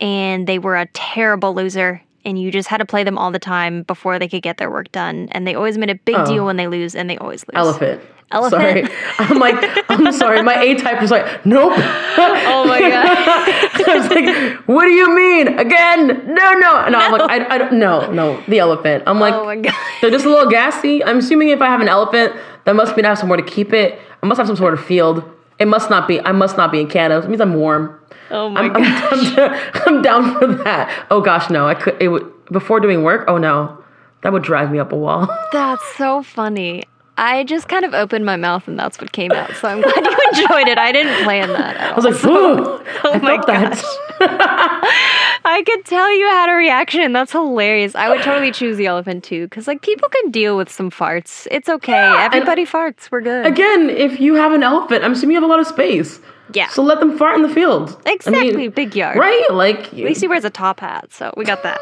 and they were a terrible loser and you just had to play them all the time before they could get their work done and they always made a big Oh. deal when they lose and they always lose Elephant. Elephant? Sorry. I'm like, I'm sorry. My A type is like, nope. oh my god I was like, what do you mean? Again? No, no. And I'm like, I, I don't, no, no, the elephant. I'm like, oh my god they're just a little gassy. I'm assuming if I have an elephant, that must mean I have somewhere to keep it. I must have some sort of field. It must not be, I must not be in Canada. It means I'm warm. oh my I'm, I'm, I'm down for that. Oh gosh, no. I could, it would, before doing work, oh no. That would drive me up a wall. That's so funny. I just kind of opened my mouth and that's what came out. So I'm glad you enjoyed it. I didn't plan that at all. I was like, ooh. oh I my that. I could tell you had a reaction. That's hilarious. I would totally choose the elephant too, because like people can deal with some farts. It's okay. Everybody farts. We're good. Again, if you have an elephant, I'm assuming you have a lot of space. Yeah. So let them fart in the field. I exactly. mean, Big yard. right? Like, At least he wears a top hat, so we got that.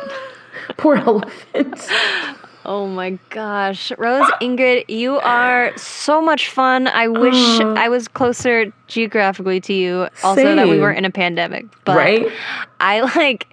poor elephants. Oh my gosh. Rose Ingrid, you are so much fun. I wish I was closer geographically to you. Also, that we weren't in a pandemic. But Right? I like,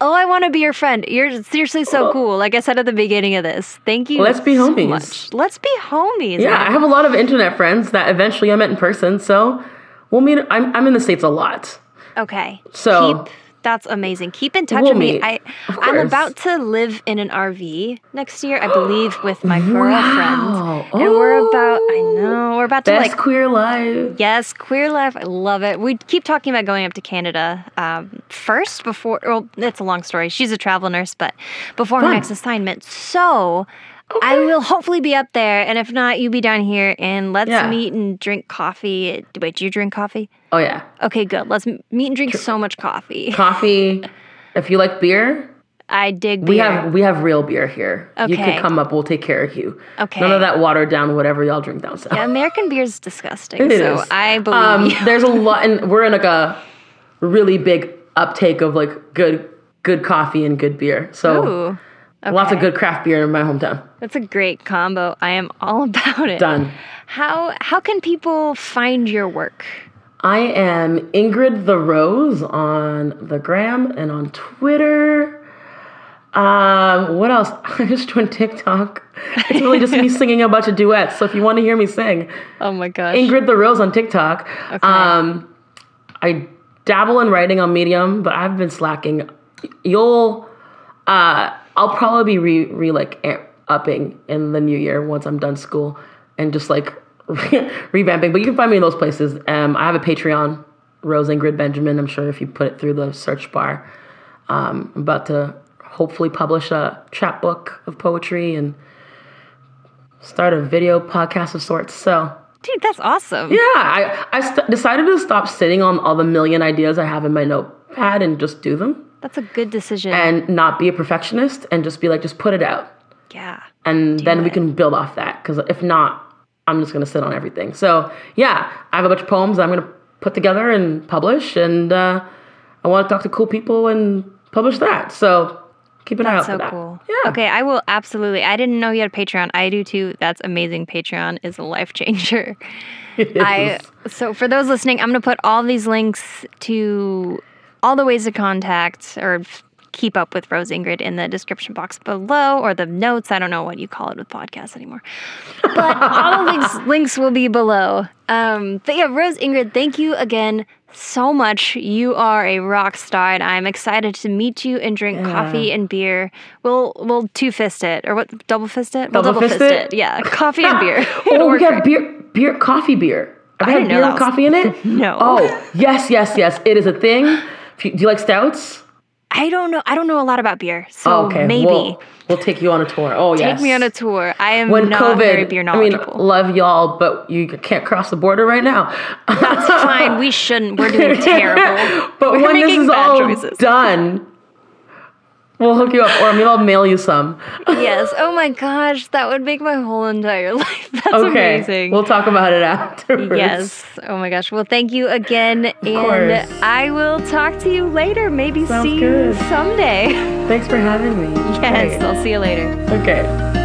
oh, I want to be your friend. You're seriously so cool. Like I said at the beginning of this. Thank you. Let's be so homies. much. Let's be homies. Yeah, man. I have a lot of internet friends that eventually I met in person. So we'll meet. I'm, I'm in the States a lot. Okay. So- Keep, that's amazing. Keep in touch We'll with me. meet. I I'm about to live in an RV next year, I believe, with my girlfriend. Wow. And we're about I know, we're about to like queer life. Yes, queer life. I love it. We keep talking about going up to Canada um, first before. Well, it's a long story. She's a travel nurse, but before her next assignment. So I will hopefully be up there, and if not, you be down here, and let's Yeah. meet and drink coffee. Wait, do you drink coffee? Oh yeah, Okay, good. Let's meet and drink so much coffee. coffee. if you like beer, I dig beer. we have we have real beer here. Okay. You Okay. can come up. We'll take care of you. Okay. None of that watered down whatever y'all drink down south. yeah, American beer is disgusting. It so is. I believe Um, you. there's a lot, and we're in like a really big uptake of like good good coffee and good beer. So Ooh. Lots of good craft beer in my hometown. That's a great combo. I am all about it. Done. How how can people find your work? I am Ingrid the Rose on the gram and on Twitter. Um, what else? I just joined TikTok. It's really just me singing a bunch of duets. So if you want to hear me sing, Oh my gosh. Ingrid the Rose on TikTok. Um, I dabble in writing on Medium, but I've been slacking. You'll, uh, I'll probably be re, re like upping in the new year once I'm done school and just like revamping. But you can find me in those places. Um, I have a Patreon, Rose Ingrid Benjamin. I'm sure if you put it through the search bar, um, I'm about to hopefully publish a chapbook of poetry and start a video podcast of sorts. So Dude, that's awesome. yeah, I, I st- decided to stop sitting on all the million ideas I have in my notepad and just do them That's a good decision. and not be a perfectionist and just be like, just put it out. yeah. And then we can build off that. Because if not, I'm just going to sit on everything. So yeah, I have a bunch of poems I'm going to put together and publish. And uh, I want to talk to cool people and publish that. So keep an eye out So for that. cool. Yeah. Okay, I will absolutely. I didn't know you had a Patreon. I do too. That's amazing. Patreon is a life changer. I so for those listening, I'm going to put all these links to all the ways to contact or keep up with Rose Ingrid in the description box below or the notes. I don't know what you call it with podcasts anymore. But all the links links will be below. Um, but yeah, Rose Ingrid, thank you again so much. You are a rock star, and I'm excited to meet you and drink coffee and beer. We'll we'll two fist it or what? Double fist it? We'll Double fist it? Yeah, coffee and beer. oh, we great. beer, beer, coffee beer. Have I had beer with coffee in it? No. Oh, yes, yes, yes. It is a thing. Do you like stouts? I don't know. I don't know a lot about beer, so Oh, okay, maybe We'll, we'll take you on a tour. Oh, yes. take me on a tour. I am when not COVID, very beer I mean, knowledgeable. love y'all, but you can't cross the border right now. That's fine. We shouldn't. We're doing terrible. But We're when this making is bad all choices. done, we'll hook you up, or maybe I'll mail you some. yes. Oh my gosh, that would make my whole entire life. That's okay, amazing. we'll talk about it afterwards. Yes. Oh my gosh. Well, thank you again. and course. I will talk to you later. Maybe Sounds see good. you someday. Thanks for having me. Yes. Great. I'll see you later. Okay.